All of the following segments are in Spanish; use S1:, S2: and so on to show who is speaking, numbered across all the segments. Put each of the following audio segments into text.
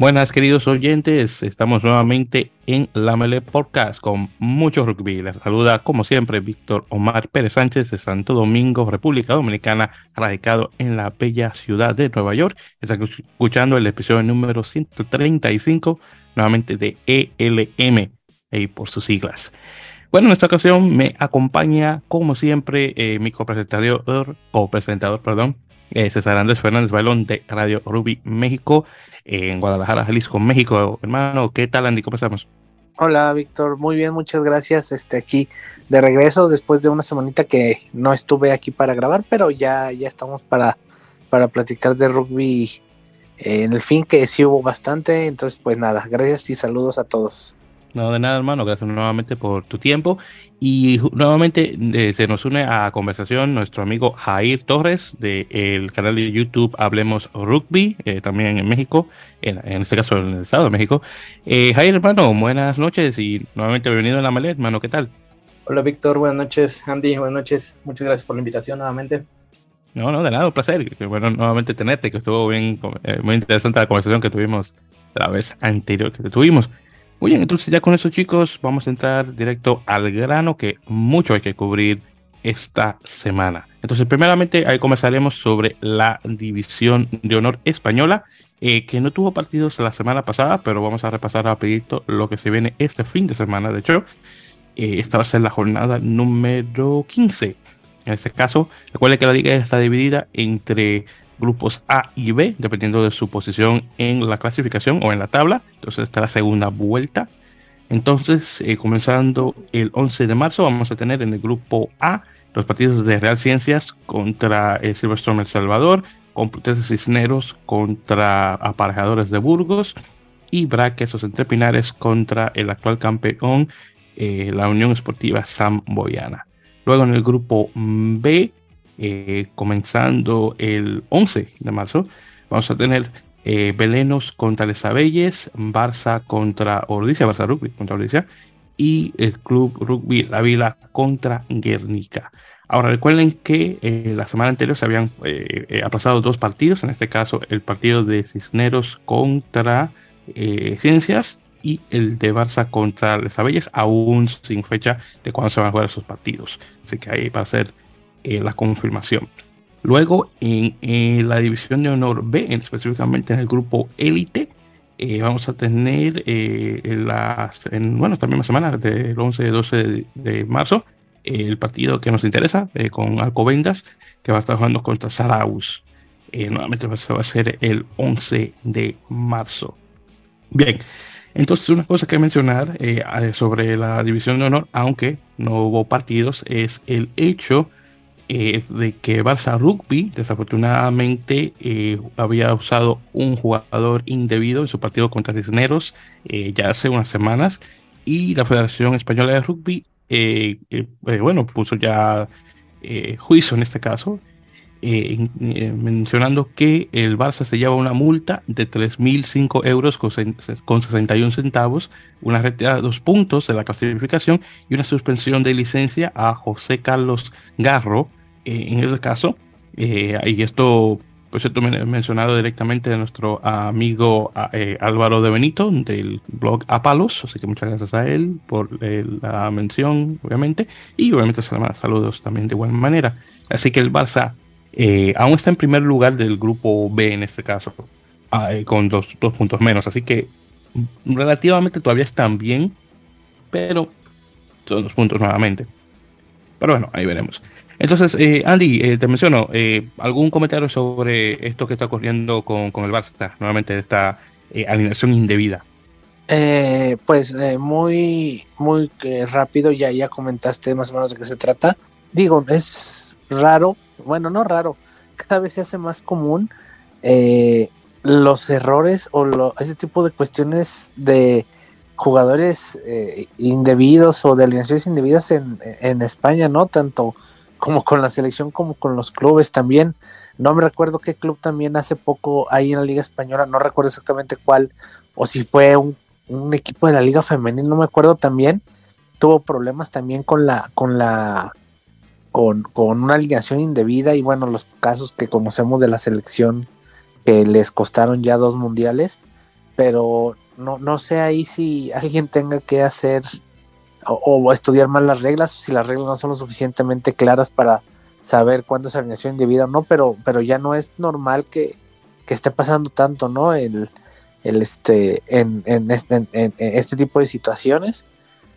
S1: Buenas queridos oyentes, estamos nuevamente en la Mele Podcast con mucho rugby. Les saluda como siempre Víctor Omar Pérez Sánchez de Santo Domingo, República Dominicana, radicado en la bella ciudad de Nueva York. Están escuchando el episodio número 135, nuevamente de ELM, y por sus siglas. Bueno, en esta ocasión me acompaña como siempre eh, mi copresentador, copresentador, perdón, eh, César Andrés Fernández Balón de Radio Ruby México en Guadalajara, Jalisco, México. Hermano, ¿qué tal, Andy? ¿Cómo estamos?
S2: Hola, Víctor. Muy bien, muchas gracias. Este, aquí de regreso después de una semanita que no estuve aquí para grabar, pero ya, ya estamos para, para platicar de rugby eh, en el fin, que sí hubo bastante. Entonces, pues nada, gracias y saludos a todos.
S1: No, de nada, hermano. Gracias nuevamente por tu tiempo. Y nuevamente eh, se nos une a conversación nuestro amigo Jair Torres del canal de YouTube Hablemos Rugby, eh, también en México, en, este caso en el Estado de México. Eh, Jair, hermano, buenas noches y nuevamente bienvenido a la Malé, hermano. ¿Qué tal?
S3: Hola, Víctor. Buenas noches. Andy, buenas noches. Muchas gracias por la invitación nuevamente.
S1: No, no, de nada, un placer. Bueno, nuevamente tenerte, que estuvo bien, muy interesante la conversación que tuvimos la vez anterior que tuvimos. Muy bien, entonces ya con eso chicos, vamos a entrar directo al grano que mucho hay que cubrir esta semana. Entonces, primeramente, ahí comenzaremos sobre la división de honor española, eh, que no tuvo partidos la semana pasada, pero vamos a repasar rapidito lo que se viene este fin de semana. De hecho, eh, esta va a ser la jornada número 15. En este caso, recuerde que la liga está dividida entre grupos A y B, dependiendo de su posición en la clasificación o en la tabla. Entonces está la segunda vuelta. Entonces, eh, comenzando el 11 de marzo, vamos a tener en el grupo A los partidos de Real Ciencias contra el Silverstone El Salvador, Complutense Cisneros contra Aparejadores de Burgos y Braquesos Entre Pinares contra el actual campeón, eh, la Unión Esportiva Sam Boyana. Luego en el grupo B eh, comenzando el 11 de marzo, vamos a tener eh, Belenos contra Les Abelles, Barça contra Ordicia, Barça Rugby contra Ordicia, y el Club Rugby La Vila contra Guernica. Ahora recuerden que eh, la semana anterior se habían aplazado dos partidos, en este caso el partido de Cisneros contra Ciencias y el de Barça contra Les Abelles, aún sin fecha de cuándo se van a jugar esos partidos. Así que ahí va a ser eh, la confirmación. Luego, en, la división de honor B, específicamente en el grupo élite, eh, vamos a tener eh, en las, en, bueno, también la semana del 11 y 12 de, marzo, el partido que nos interesa con Alcobendas, que va a estar jugando contra Saraus. nuevamente va a ser el 11 de marzo. Bien, entonces una cosa que mencionar sobre la división de honor, aunque no hubo partidos, es el hecho eh, de que Barça Rugby desafortunadamente eh, había usado un jugador indebido en su partido contra Cisneros eh, ya hace unas semanas y la Federación Española de Rugby, bueno, puso ya juicio en este caso, mencionando que el Barça se lleva una multa de 3.005 euros con, con 61 centavos, una retirada de dos puntos de la clasificación y una suspensión de licencia a José Carlos Garro, eh, en ese caso, eh, y esto, pues esto mencionado directamente de nuestro amigo eh, Álvaro de Benito del blog Apalos, así que muchas gracias a él por la mención, obviamente, y obviamente saludos también de igual manera. Así que el Barça aún está en primer lugar del grupo B en este caso, con dos, dos puntos menos, así que relativamente todavía están bien, pero son dos puntos nuevamente. Pero bueno, ahí veremos. Entonces, eh, Andy, eh, te menciono, eh, ¿algún comentario sobre esto que está ocurriendo con, con el Barça, nuevamente esta alineación indebida?
S2: pues muy, muy rápido, ya, ya comentaste más o menos de qué se trata. Digo, es raro, bueno, no raro, cada vez se hace más común los errores o ese tipo de cuestiones de jugadores indebidos o de alineaciones indebidas en, en España, ¿no? Tanto como con la selección, como con los clubes también. No me recuerdo qué club también hace poco ahí en la Liga Española, no recuerdo exactamente cuál, o si fue un, equipo de la Liga Femenil, no me acuerdo también. Tuvo problemas también con la, con la, con, con una alineación indebida y bueno, los casos que conocemos de la selección que les costaron ya dos mundiales. pero no, no sé ahí si alguien tenga que hacer o, estudiar más las reglas, si las reglas no son lo suficientemente claras para saber cuándo es alineación indebida o no, pero, pero ya no es normal que, que esté pasando tanto, ¿no? El, el este, en, en, este, en, este tipo de situaciones.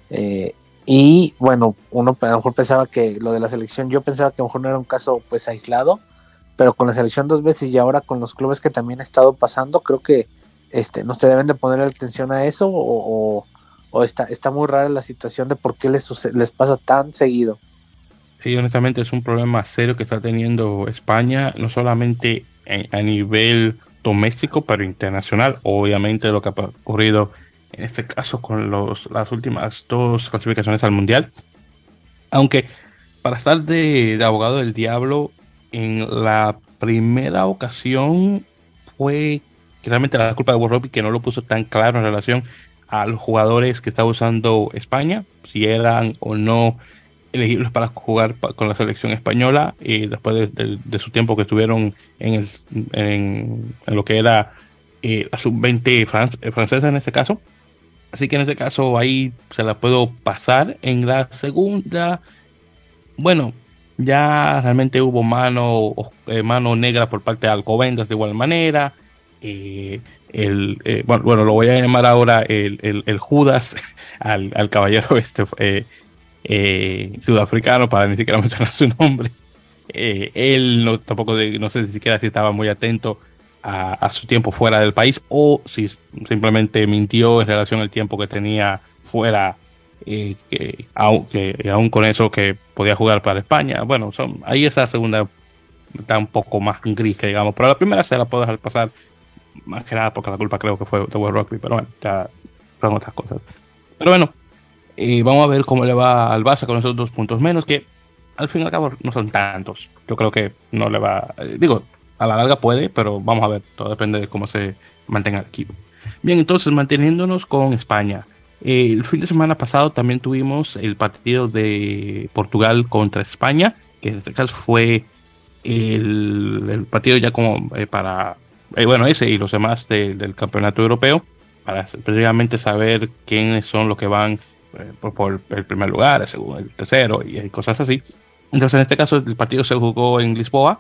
S2: Eh, y bueno, uno a lo mejor pensaba que lo de la selección, yo pensaba que a lo mejor no era un caso pues aislado, pero con la selección dos veces y ahora con los clubes que también ha estado pasando, creo que este, no se deben de poner atención a eso o, está, está muy rara la situación de por qué les, les pasa tan seguido.
S1: Sí, honestamente es un problema serio que está teniendo España, no solamente a nivel doméstico, pero internacional. Obviamente lo que ha ocurrido en este caso con los, las últimas dos clasificaciones al Mundial. Aunque para estar de, abogado del diablo, en la primera ocasión fue realmente la culpa de World que no lo puso tan claro en relación a los jugadores que estaba usando España, si eran o no elegibles para jugar con la selección española y después de, su tiempo que estuvieron en, el, en, lo que era eh, la sub-20 francesa en este caso. Así que en este caso ahí se la puedo pasar. En la segunda, bueno, ya realmente hubo mano, eh, mano negra por parte de Alcobendas de igual manera. Eh, el, bueno, lo voy a llamar ahora el, el, Judas al, al, caballero este, eh, sudafricano, para ni siquiera mencionar su nombre. Eh, él no, tampoco no sé ni siquiera si estaba muy atento a, su tiempo fuera del país o si simplemente mintió en relación al tiempo que tenía fuera, eh, que, aún, con eso que podía jugar para España. Bueno, son, ahí esa segunda está un poco más gris que digamos, pero la primera se la puedo dejar pasar más que nada porque la culpa creo que fue de World Rugby, pero bueno, ya son otras cosas. Pero bueno, y vamos a ver cómo le va al Barça con esos dos puntos menos, que al fin y al cabo no son tantos. Yo creo que no le va. Eh, digo, a la larga puede, pero vamos a ver. Todo depende de cómo se mantenga el equipo. Bien, entonces, manteniéndonos con España. el fin de semana pasado también tuvimos el partido de Portugal contra España, que en este caso fue el, partido ya como eh, para, eh, bueno, ese y los demás del campeonato europeo, para precisamente saber quiénes son los que van eh, por, el primer lugar, el segundo, el tercero y, cosas así. Entonces, en este caso, el partido se jugó en Lisboa,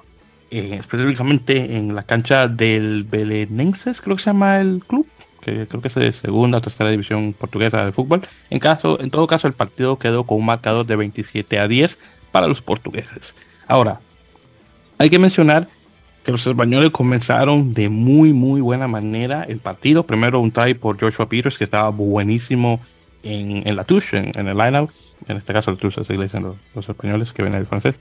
S1: eh, específicamente en la cancha del Belenenses, creo que se llama el club, que creo que es de segunda o tercera división portuguesa de fútbol. En, caso, en todo caso, el partido quedó con un marcador de 27 a 10 para los portugueses. Ahora, hay que mencionar que los españoles comenzaron de muy, muy buena manera el partido. Primero un try por Joshua Peters, que estaba buenísimo en, la touche, en, el line-out. En este caso, la touche dicen los, españoles que ven el francés.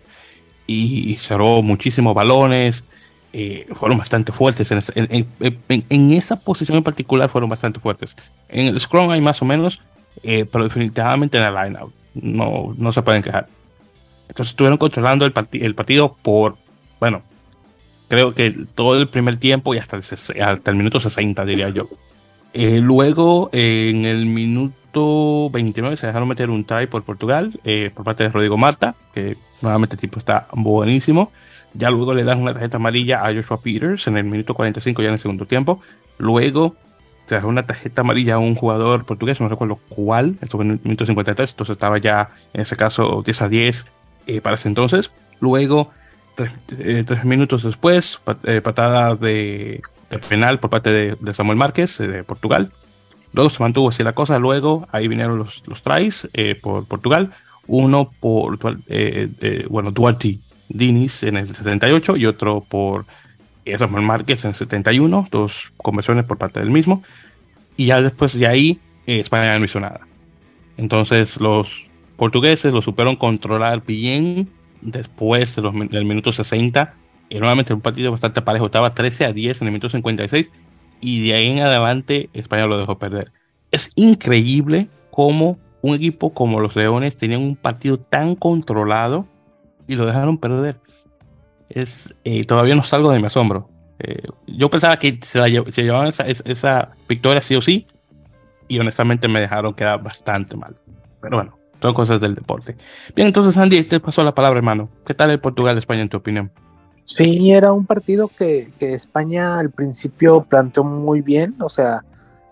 S1: Y cerró muchísimos balones. Eh, fueron bastante fuertes. En, en, esa posición en particular fueron bastante fuertes. En el scrum hay más o menos, eh, pero definitivamente en el line-out. No, no se pueden quejar. Entonces estuvieron controlando el, el partido por, bueno, creo que todo el primer tiempo y hasta el, hasta el minuto 60, diría yo. Eh, luego, en el minuto 29 se dejaron meter un try por Portugal eh, por parte de Rodrigo Marta, que nuevamente el tipo está buenísimo. Ya luego le dan una tarjeta amarilla a Joshua Peters en el minuto 45 ya en el segundo tiempo. Luego se da una tarjeta amarilla a un jugador portugués, no recuerdo cuál, en el minuto 53, entonces estaba ya en ese caso 10 a 10 eh, para ese entonces. Luego, tres, eh, minutos después, patada de, penal por parte de, de Samuel Márquez de Portugal. Luego se mantuvo así la cosa. Luego ahí vinieron los, los tries eh, por Portugal. Uno por, eh, eh, bueno, Duarte Dinis en el 78 y otro por Samuel Márquez en el 71. Dos conversiones por parte del mismo. Y ya después de ahí, España no hizo nada. Entonces los portugueses lo supieron controlar bien después de los, del minuto 60. Y nuevamente un partido bastante parejo. Estaba 13 a 10 en el minuto 56 y de ahí en adelante España lo dejó perder. Es increíble cómo un equipo como los Leones tenían un partido tan controlado y lo dejaron perder. Es, eh, todavía no salgo de mi asombro. Eh, yo pensaba que se, llevaban esa, victoria sí o sí y honestamente me dejaron quedar bastante mal. Pero bueno, son cosas del deporte. Bien, entonces Andy, te pasó la palabra, hermano. ¿Qué tal el Portugal-España en tu opinión?
S2: Sí, era un partido que, España al principio planteó muy bien, o sea,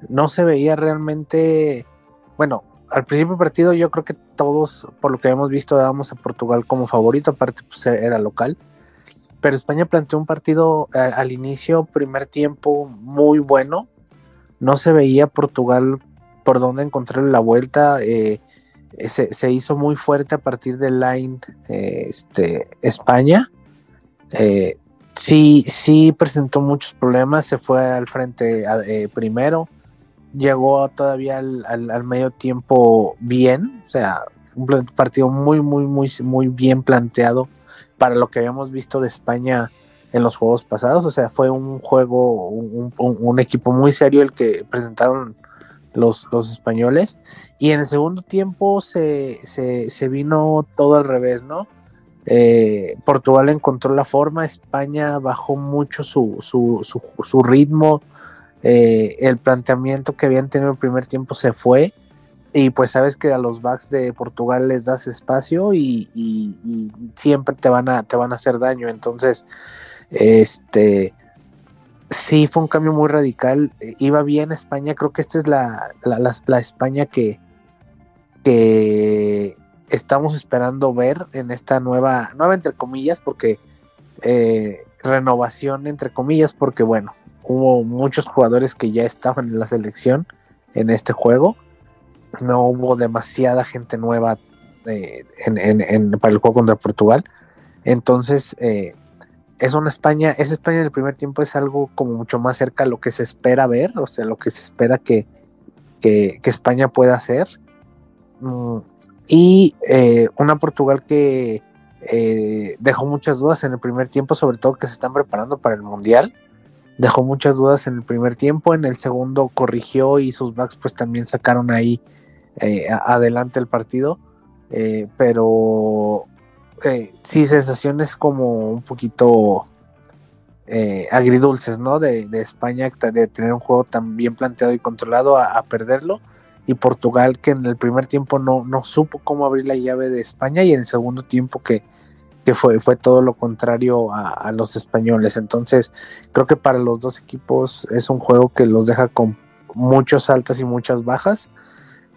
S2: no se veía realmente, bueno, al principio del partido yo creo que todos, por lo que hemos visto, dábamos a Portugal como favorito, aparte pues era local, pero España planteó un partido al inicio, primer tiempo muy bueno, no se veía Portugal por dónde encontrar la vuelta, eh, se, hizo muy fuerte a partir del line eh, este, España. Eh, sí, sí presentó muchos problemas, se fue al frente eh, primero, llegó todavía al, medio tiempo bien, o sea, un partido muy, muy, muy, muy bien planteado para lo que habíamos visto de España en los juegos pasados, o sea, fue un juego, un equipo muy serio el que presentaron los, los españoles. Y en el segundo tiempo se, se, vino todo al revés, ¿no? Eh, Portugal encontró la forma, España bajó mucho su, su, su, ritmo, eh, el planteamiento que habían tenido el primer tiempo se fue. Y pues sabes que a los backs de Portugal les das espacio y, y siempre te van a, te van a hacer daño. Entonces, este, Sí, fue un cambio muy radical. Iba bien España. Creo que esta es la, la, España que, que estamos esperando ver en esta nueva, nueva entre comillas, porque eh, renovación entre comillas, porque bueno, hubo muchos jugadores que ya estaban en la selección en este juego. No hubo demasiada gente nueva eh, en, para el juego contra Portugal. Entonces, eh, es una España, esa España del primer tiempo es algo como mucho más cerca a lo que se espera ver, o sea, lo que se espera que, que, España pueda hacer. Mm, y eh, una Portugal que eh, dejó muchas dudas en el primer tiempo, sobre todo que se están preparando para el Mundial. Dejó muchas dudas en el primer tiempo, en el segundo corrigió y sus backs pues también sacaron ahí eh, adelante el partido. pero sí, sensaciones como un poquito eh, agridulces, ¿no? De, España, de tener un juego tan bien planteado y controlado a, perderlo. Y Portugal, que en el primer tiempo no, no supo cómo abrir la llave de España, y en el segundo tiempo que, que fue, fue todo lo contrario a, a, los españoles. Entonces, creo que para los dos equipos es un juego que los deja con muchas altas y muchas bajas.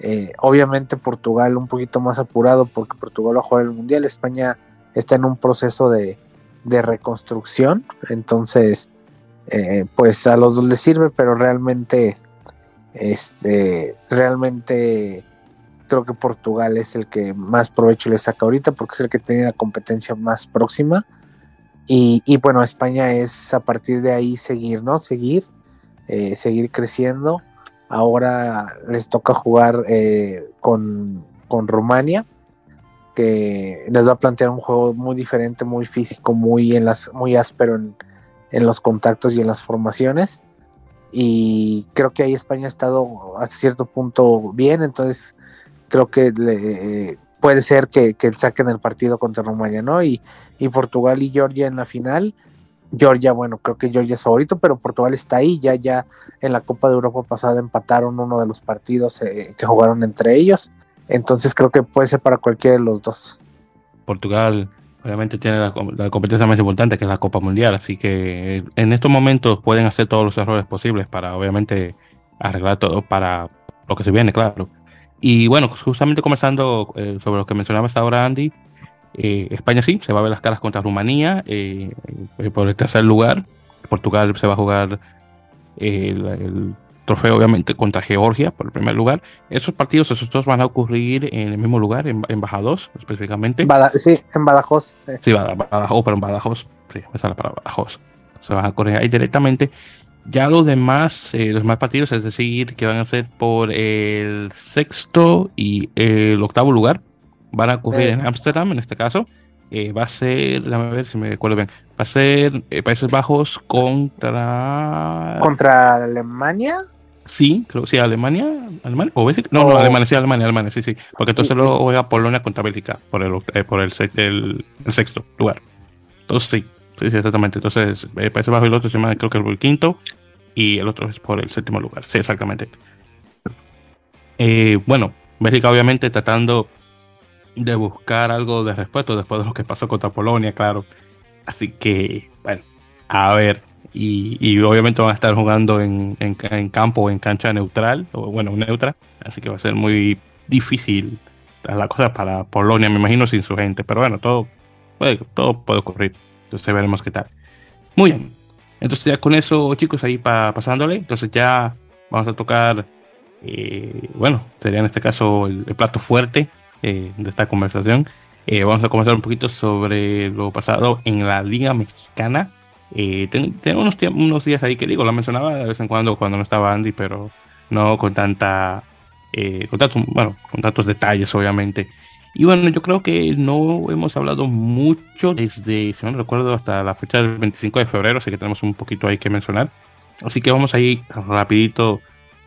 S2: Eh, obviamente Portugal un poquito más apurado porque Portugal va a jugar el Mundial, España está en un proceso de, reconstrucción, entonces eh, pues a los dos les sirve, pero realmente, este, realmente creo que Portugal es el que más provecho le saca ahorita porque es el que tiene la competencia más próxima. Y, bueno, España es a partir de ahí seguir, ¿no? Seguir, eh, seguir creciendo Ahora les toca jugar eh, con, Rumania, que les va a plantear un juego muy diferente, muy físico, muy, en las, muy áspero en, los contactos y en las formaciones. Y creo que ahí España ha estado hasta cierto punto bien, entonces creo que puede ser que, que, saquen el partido contra Rumania, ¿no? Y, y Portugal y Georgia en la final Georgia, bueno, creo que Georgia es favorito, pero Portugal está ahí. Ya, ya en la Copa de Europa pasada empataron uno de los partidos eh, que jugaron entre ellos. Entonces creo que puede ser para cualquiera de los dos.
S1: Portugal obviamente tiene la, competencia más importante que es la Copa Mundial, así que en estos momentos pueden hacer todos los errores posibles para obviamente arreglar todo para lo que se viene, claro. Y bueno, justamente comenzando eh, sobre lo que mencionabas ahora, Andy, eh, España sí, se va a ver las caras contra Rumanía eh, eh, por el tercer lugar. Portugal se va a jugar el, trofeo, obviamente, contra Georgia por el primer lugar. Esos partidos, esos dos van a ocurrir en el mismo lugar, en, Badajoz específicamente.
S2: sí, en Badajoz.
S1: Sí, Badajoz, pero en Badajoz, sí, esa la palabra, Badajoz. Se van a correr ahí directamente. Ya los demás, los demás partidos, es decir, que van a ser por el sexto y el octavo lugar, van a ocurrir en Ámsterdam, en este caso. Eh, va a ser, déjame ver si me acuerdo bien, va a ser eh, Países Bajos contra...
S2: ¿Contra Alemania?
S1: Sí, creo que sí, Alemania. ¿Alemania? ¿O No, no, Alemania, sí, Alemania, Alemania, sí, sí. Porque entonces luego juega Polonia contra Bélgica por el, eh, por el, sexto lugar. Entonces sí, sí, sí exactamente. Entonces Países Bajos y el otro se llama, creo que el quinto y el otro es por el séptimo lugar. Sí, exactamente. bueno, Bélgica obviamente tratando de buscar algo de respeto después de lo que pasó contra Polonia, claro. Así que, bueno, a ver, y, obviamente van a estar jugando en, en, campo o en cancha neutral, o bueno, neutra, así que va a ser muy difícil la cosa para Polonia, me imagino, sin su gente, pero bueno, todo puede, todo puede ocurrir, entonces veremos qué tal. Muy bien, entonces ya con eso, chicos, ahí pasándole, entonces ya vamos a tocar, eh, bueno, sería en este caso el, plato fuerte eh, de esta conversación. Eh, vamos a comenzar un poquito sobre lo pasado en la Liga Mexicana. Eh, unos, unos, días ahí que digo, lo mencionaba de vez en cuando cuando no estaba Andy, pero no con tanta, eh, con bueno, con tantos detalles, obviamente. Y bueno, yo creo que no hemos hablado mucho desde, si no recuerdo, hasta la fecha del 25 de febrero, así que tenemos un poquito ahí que mencionar. Así que vamos a ir rapidito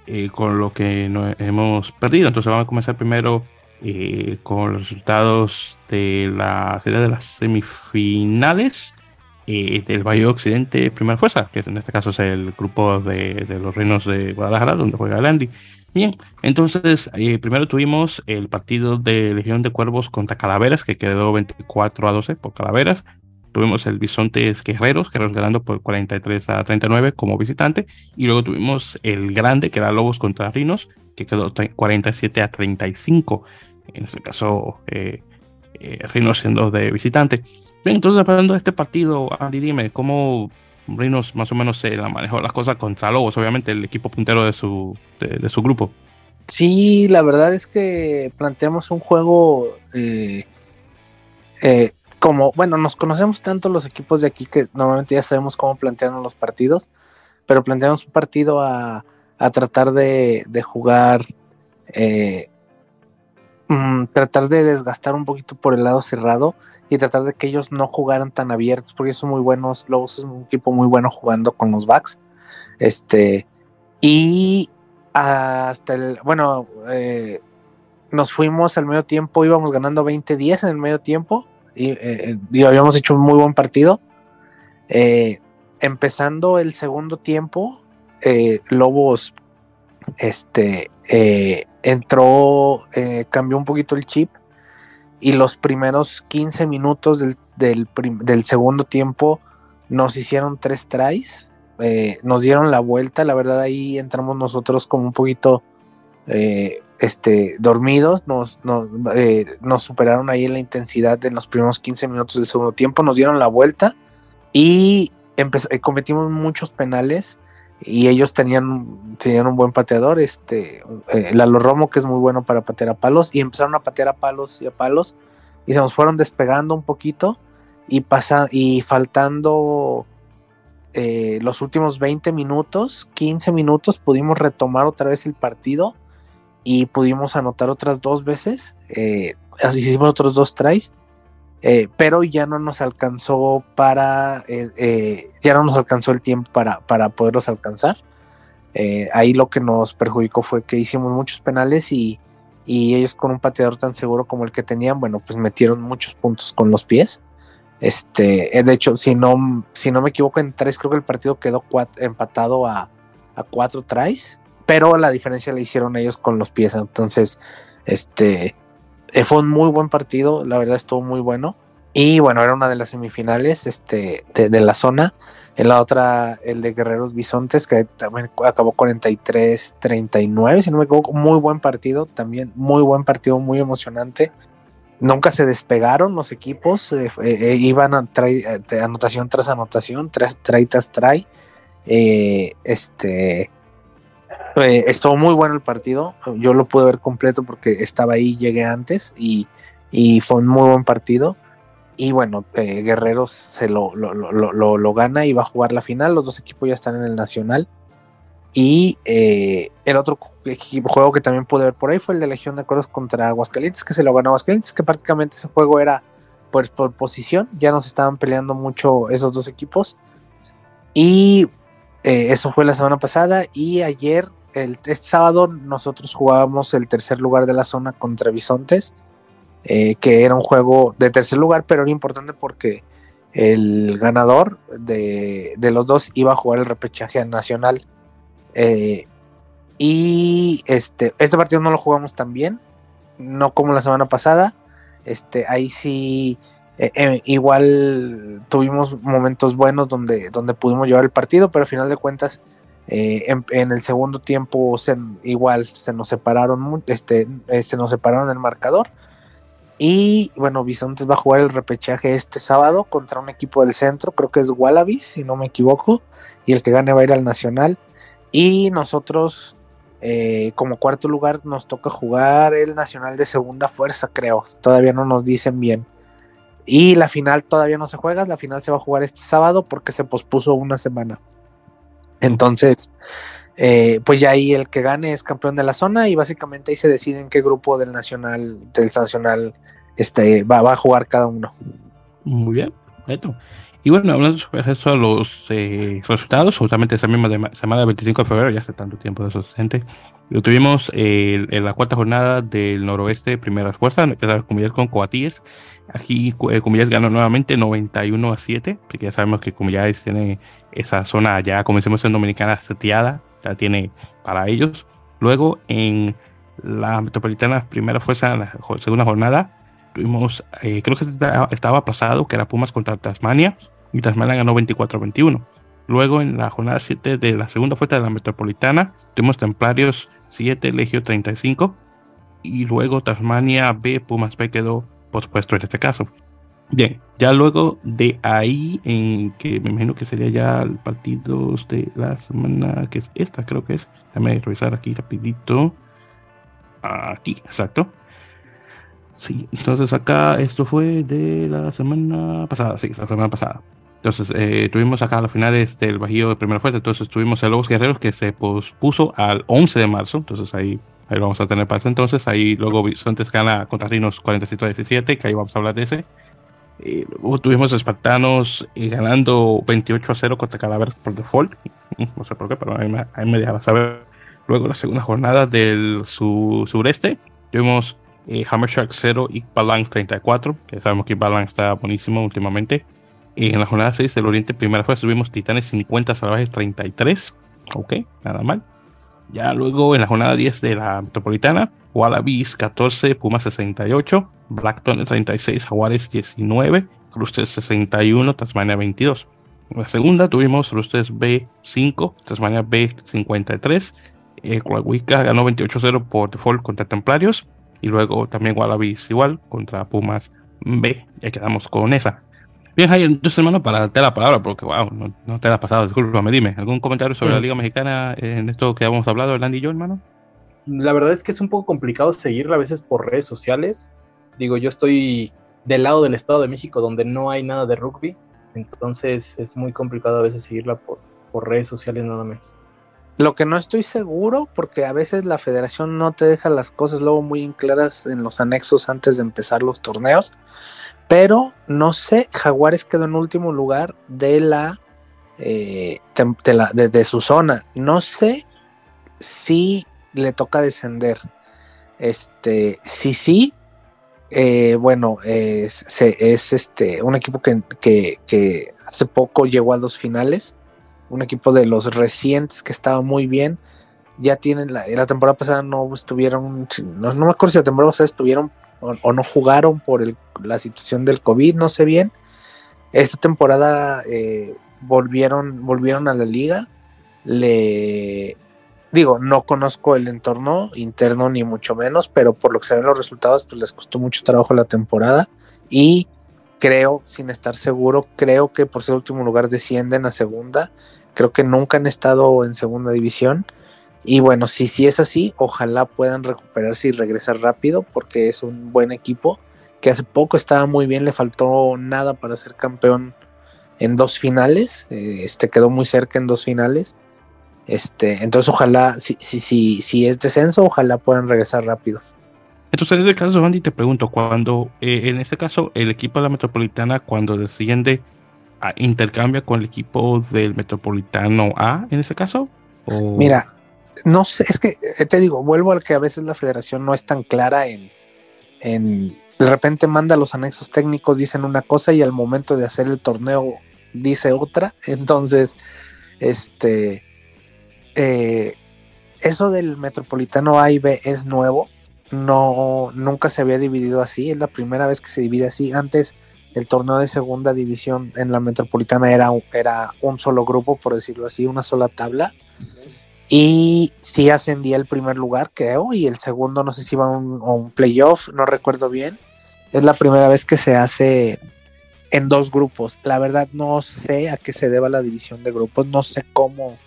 S1: eh, con lo que no hemos perdido. Entonces vamos a comenzar primero eh, con los resultados de la serie de las semifinales eh, del Valle Occidente Primera Fuerza, que en este caso es el grupo de, los reinos de Guadalajara, donde juega el. Bien, entonces eh, primero tuvimos el partido de Legión de Cuervos contra Calaveras, que quedó 24 a 12 por Calaveras. Tuvimos el Bisontes Guerreros, Guerreros ganando por 43 a 39 como visitante. Y luego tuvimos el Grande, que era Lobos contra Rinos, que quedó 47 a 35. En este caso, eh, eh, de visitante. Bien, entonces hablando de este partido, Andy, dime, ¿cómo Rinos más o menos se la manejó las cosas contra Lobos? Obviamente el equipo puntero de su, de, su grupo.
S2: Sí, la verdad es que planteamos un juego eh, eh, como, bueno, nos conocemos tanto los equipos de aquí que normalmente ya sabemos cómo plantean los partidos, pero planteamos un partido a, a tratar de, de jugar eh, Mm, tratar de desgastar un poquito por el lado cerrado y tratar de que ellos no jugaran tan abiertos, porque son muy buenos. Lobos es un equipo muy bueno jugando con los backs. Este, y hasta el, bueno, eh, nos fuimos al medio tiempo, íbamos ganando 20-10 en el medio tiempo y, eh, habíamos hecho un muy buen partido. Eh, empezando el segundo tiempo, Lobos este, entró, eh, cambió un poquito el chip y los primeros 15 minutos del, del, segundo tiempo nos hicieron tres tries, eh, nos dieron la vuelta, la verdad ahí entramos nosotros como un poquito eh, este, dormidos, nos, nos, superaron ahí en la intensidad de los primeros 15 minutos del segundo tiempo, nos dieron la vuelta y cometimos muchos penales y ellos tenían, tenían un buen pateador, este, eh, Lalo Romo, que es muy bueno para patear a palos, y empezaron a patear a palos y a palos, y se nos fueron despegando un poquito, y, pasa, y faltando eh, los últimos 20 minutos, 15 minutos, pudimos retomar otra vez el partido, y pudimos anotar otras dos veces, eh, así hicimos otros dos tries, eh, pero ya no nos alcanzó para, eh, eh, ya no nos alcanzó el tiempo para, para poderlos alcanzar. ahí lo que nos perjudicó fue que hicimos muchos penales y, y, ellos con un pateador tan seguro como el que tenían, bueno, pues metieron muchos puntos con los pies. Este, de hecho, si no, si no me equivoco, en tres creo que el partido quedó empatado a, a cuatro tries, pero la diferencia la hicieron ellos con los pies. Entonces, este, fue un muy buen partido, la verdad estuvo muy bueno. Y bueno, era una de las semifinales este, de, la zona. En la otra, el de Guerreros Bisontes, que también acabó 43-39, si no me equivoco. Muy buen partido, también muy buen partido, muy emocionante. Nunca se despegaron los equipos, eh, eh, iban a anotación tras anotación, tras try tras try. este, eh, estuvo muy bueno el partido. Yo lo pude ver completo porque estaba ahí, llegué antes y, fue un muy buen partido. Y bueno, eh, Guerreros se lo, lo, gana y va a jugar la final. Los dos equipos ya están en el Nacional. Y eh, el otro juego que también pude ver por ahí fue el de Legión de Acuerdos contra Aguascalientes, que se lo ganó Aguascalientes, que prácticamente ese juego era por, por posición. Ya nos estaban peleando mucho esos dos equipos. Y eso fue la semana pasada. Y ayer el, este sábado nosotros jugábamos el tercer lugar de la zona contra Bisontes, eh, que era un juego de tercer lugar, pero era importante porque el ganador de, los dos iba a jugar el repechaje nacional. Eh, y este, este partido no lo jugamos tan bien, no como la semana pasada. Este, ahí sí eh, igual tuvimos momentos buenos donde, donde pudimos llevar el partido, pero al final de cuentas, eh, en, el segundo tiempo se, igual se nos separaron, este, se nos separaron el marcador. Y bueno, Bisontes va a jugar el repechaje este sábado contra un equipo del centro, creo que es Wallabies, si no me equivoco, y el que gane va a ir al Nacional. Y nosotros, como cuarto lugar, nos toca jugar el Nacional de segunda fuerza, creo. Todavía no nos dicen bien. Y la final todavía no se juega, la final se va a jugar este sábado porque se pospuso una semana. Entonces, eh, pues ya ahí el que gane es campeón de la zona y básicamente ahí se decide en qué grupo del nacional, del nacional este, va, a jugar cada uno.
S1: Muy bien, perfecto. Y bueno, hablando sobre eso los eh, resultados, justamente esa misma semana del 25 de febrero, ya hace tanto tiempo de eso, gente, lo tuvimos en la cuarta jornada del noroeste, primera fuerza, empezar Cumillas con Coatíes. Aquí eh, Cumillas ganó nuevamente 91 a 7, porque ya sabemos que Cumillas tiene esa zona ya, como decimos en Dominicana, seteada, ya tiene para ellos. Luego en la metropolitana primera fuerza, en la segunda jornada, tuvimos, eh, creo que estaba pasado, que era Pumas contra Tasmania, y Tasmania ganó 24-21. Luego en la jornada 7 de la segunda fuerza de la Metropolitana tuvimos Templarios 7, Legio 35 y luego Tasmania B, Pumas B quedó pospuesto en este caso. Bien, ya luego de ahí, en que me imagino que sería ya el partido de la semana, que es esta, creo que es. Déjame revisar aquí rapidito. Aquí, exacto. Sí, entonces acá esto fue de la semana pasada, sí, la semana pasada. Entonces, eh, tuvimos acá los finales del Bajío de primera fuerza. Entonces, tuvimos el Lobos Guerreros que se pospuso al 11 de marzo. Entonces, ahí, ahí vamos a tener para ese entonces. Ahí luego Bisontes gana contra Rinos 47-17, que ahí vamos a hablar de ese. Eh, luego tuvimos Espartanos eh, ganando 28 a 0 contra Calaveras por default. No sé por qué, pero ahí me, ahí me dejaba saber. Luego, la segunda jornada del sureste, tuvimos eh, Hammer Shark 0 y Balang 34, que sabemos que Balang está buenísimo últimamente. Y en la jornada 6 del Oriente Primera fue subimos Titanes 50, Salvajes 33. Ok, nada mal. Ya luego en la jornada 10 de la Metropolitana, Wallabies 14, Pumas 68, Blackton 36, Jaguares 19, Cruces 61, Tasmania 22. En la segunda tuvimos Cruces B 5, Tasmania B 53, eh, ganó 28-0 por default contra Templarios y luego también Wallabies igual contra Pumas B. Ya quedamos con esa. Bien, Jair, entonces, hermano, para darte la palabra, porque, wow, no, te la has pasado, discúlpame, dime, ¿algún comentario sobre la mm. Liga Mexicana en esto que habíamos hablado, Hernán y yo, hermano?
S3: La verdad es que es un poco complicado seguirla a veces por redes sociales. Digo, yo estoy del lado del Estado de México donde no hay nada de rugby, entonces es muy complicado a veces seguirla por, por redes sociales nada más.
S2: Lo que no estoy seguro, porque a veces la federación no te deja las cosas luego muy claras en los anexos antes de empezar los torneos, pero no sé, Jaguares quedó en último lugar de la, eh, de, su zona. No sé si le toca descender. Este, si sí, eh, bueno, es, es, este, un equipo que, que, hace poco llegó a dos finales un equipo de los recientes que estaba muy bien. Ya tienen la, la temporada pasada no estuvieron, no, me acuerdo si la temporada pasada estuvieron o, no jugaron por la situación del COVID, no sé bien. Esta temporada eh, volvieron, volvieron a la liga. Le digo, no conozco el entorno interno ni mucho menos, pero por lo que se ven los resultados, pues les costó mucho trabajo la temporada. Y creo, sin estar seguro, creo que por ser último lugar descienden a segunda. Creo que nunca han estado en segunda división. Y bueno, si sí es así, ojalá puedan recuperarse y regresar rápido, porque es un buen equipo que hace poco estaba muy bien, le faltó nada para ser campeón en dos finales, eh, este quedó muy cerca en dos finales. Este, entonces ojalá, si, si, si, si es descenso, ojalá puedan regresar rápido.
S1: Entonces, en este caso, Andy, te pregunto, cuando, eh, en este caso, el equipo de la Metropolitana, cuando desciende, ah, intercambia con el equipo del Metropolitano A, en ese caso?
S2: Mira, no sé, es que eh, te digo, vuelvo al que a veces la federación no es tan clara en, en, de repente manda los anexos técnicos, dicen una cosa y al momento de hacer el torneo dice otra. Entonces, este, eh, eso del Metropolitano A y B es nuevo no, nunca se había dividido así, es la primera vez que se divide así. Antes el torneo de segunda división en la metropolitana era, era un solo grupo, por decirlo así, una sola tabla. Y sí ascendía el primer lugar, creo, y el segundo no sé si iba a un, un playoff, no recuerdo bien. Es la primera vez que se hace en dos grupos. La verdad no sé a qué se deba la división de grupos, no sé cómo,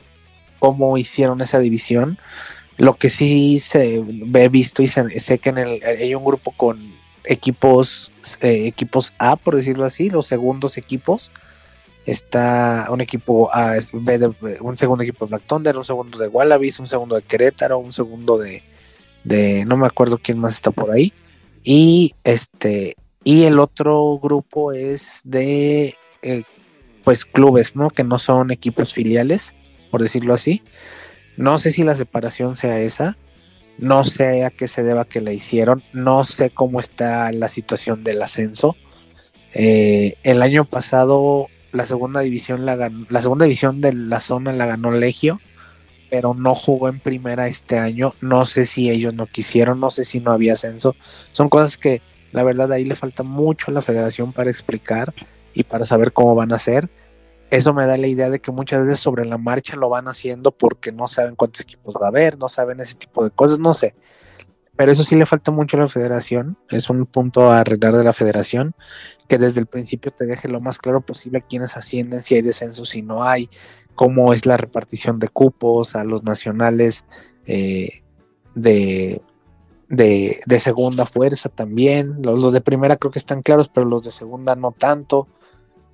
S2: cómo hicieron esa división. Lo que sí se ve visto y sé que en el, hay un grupo con equipos, eh, equipos A, por decirlo así, los segundos equipos. Está un equipo A, un segundo equipo de Black Thunder, un segundo de Wallabies, un segundo de Querétaro, un segundo de, de no me acuerdo quién más está por ahí. Y este, y el otro grupo es de eh, pues clubes, ¿no? Que no son equipos filiales, por decirlo así. No sé si la separación sea esa, no sé a qué se deba que la hicieron, no sé cómo está la situación del ascenso. Eh, el año pasado la segunda división la la segunda división de la zona la ganó Legio, pero no jugó en primera este año. No sé si ellos no quisieron, no sé si no había ascenso. Son cosas que la verdad ahí le falta mucho a la federación para explicar y para saber cómo van a hacer eso me da la idea de que muchas veces sobre la marcha lo van haciendo porque no saben cuántos equipos va a haber, no saben ese tipo de cosas, no sé. Pero eso sí le falta mucho a la federación, es un punto a arreglar de la federación, que desde el principio te deje lo más claro posible a quiénes ascienden, si hay descenso, si no hay, cómo es la repartición de cupos a los nacionales eh, de, de, segunda fuerza también. Los, los, de primera creo que están claros, pero los de segunda no tanto.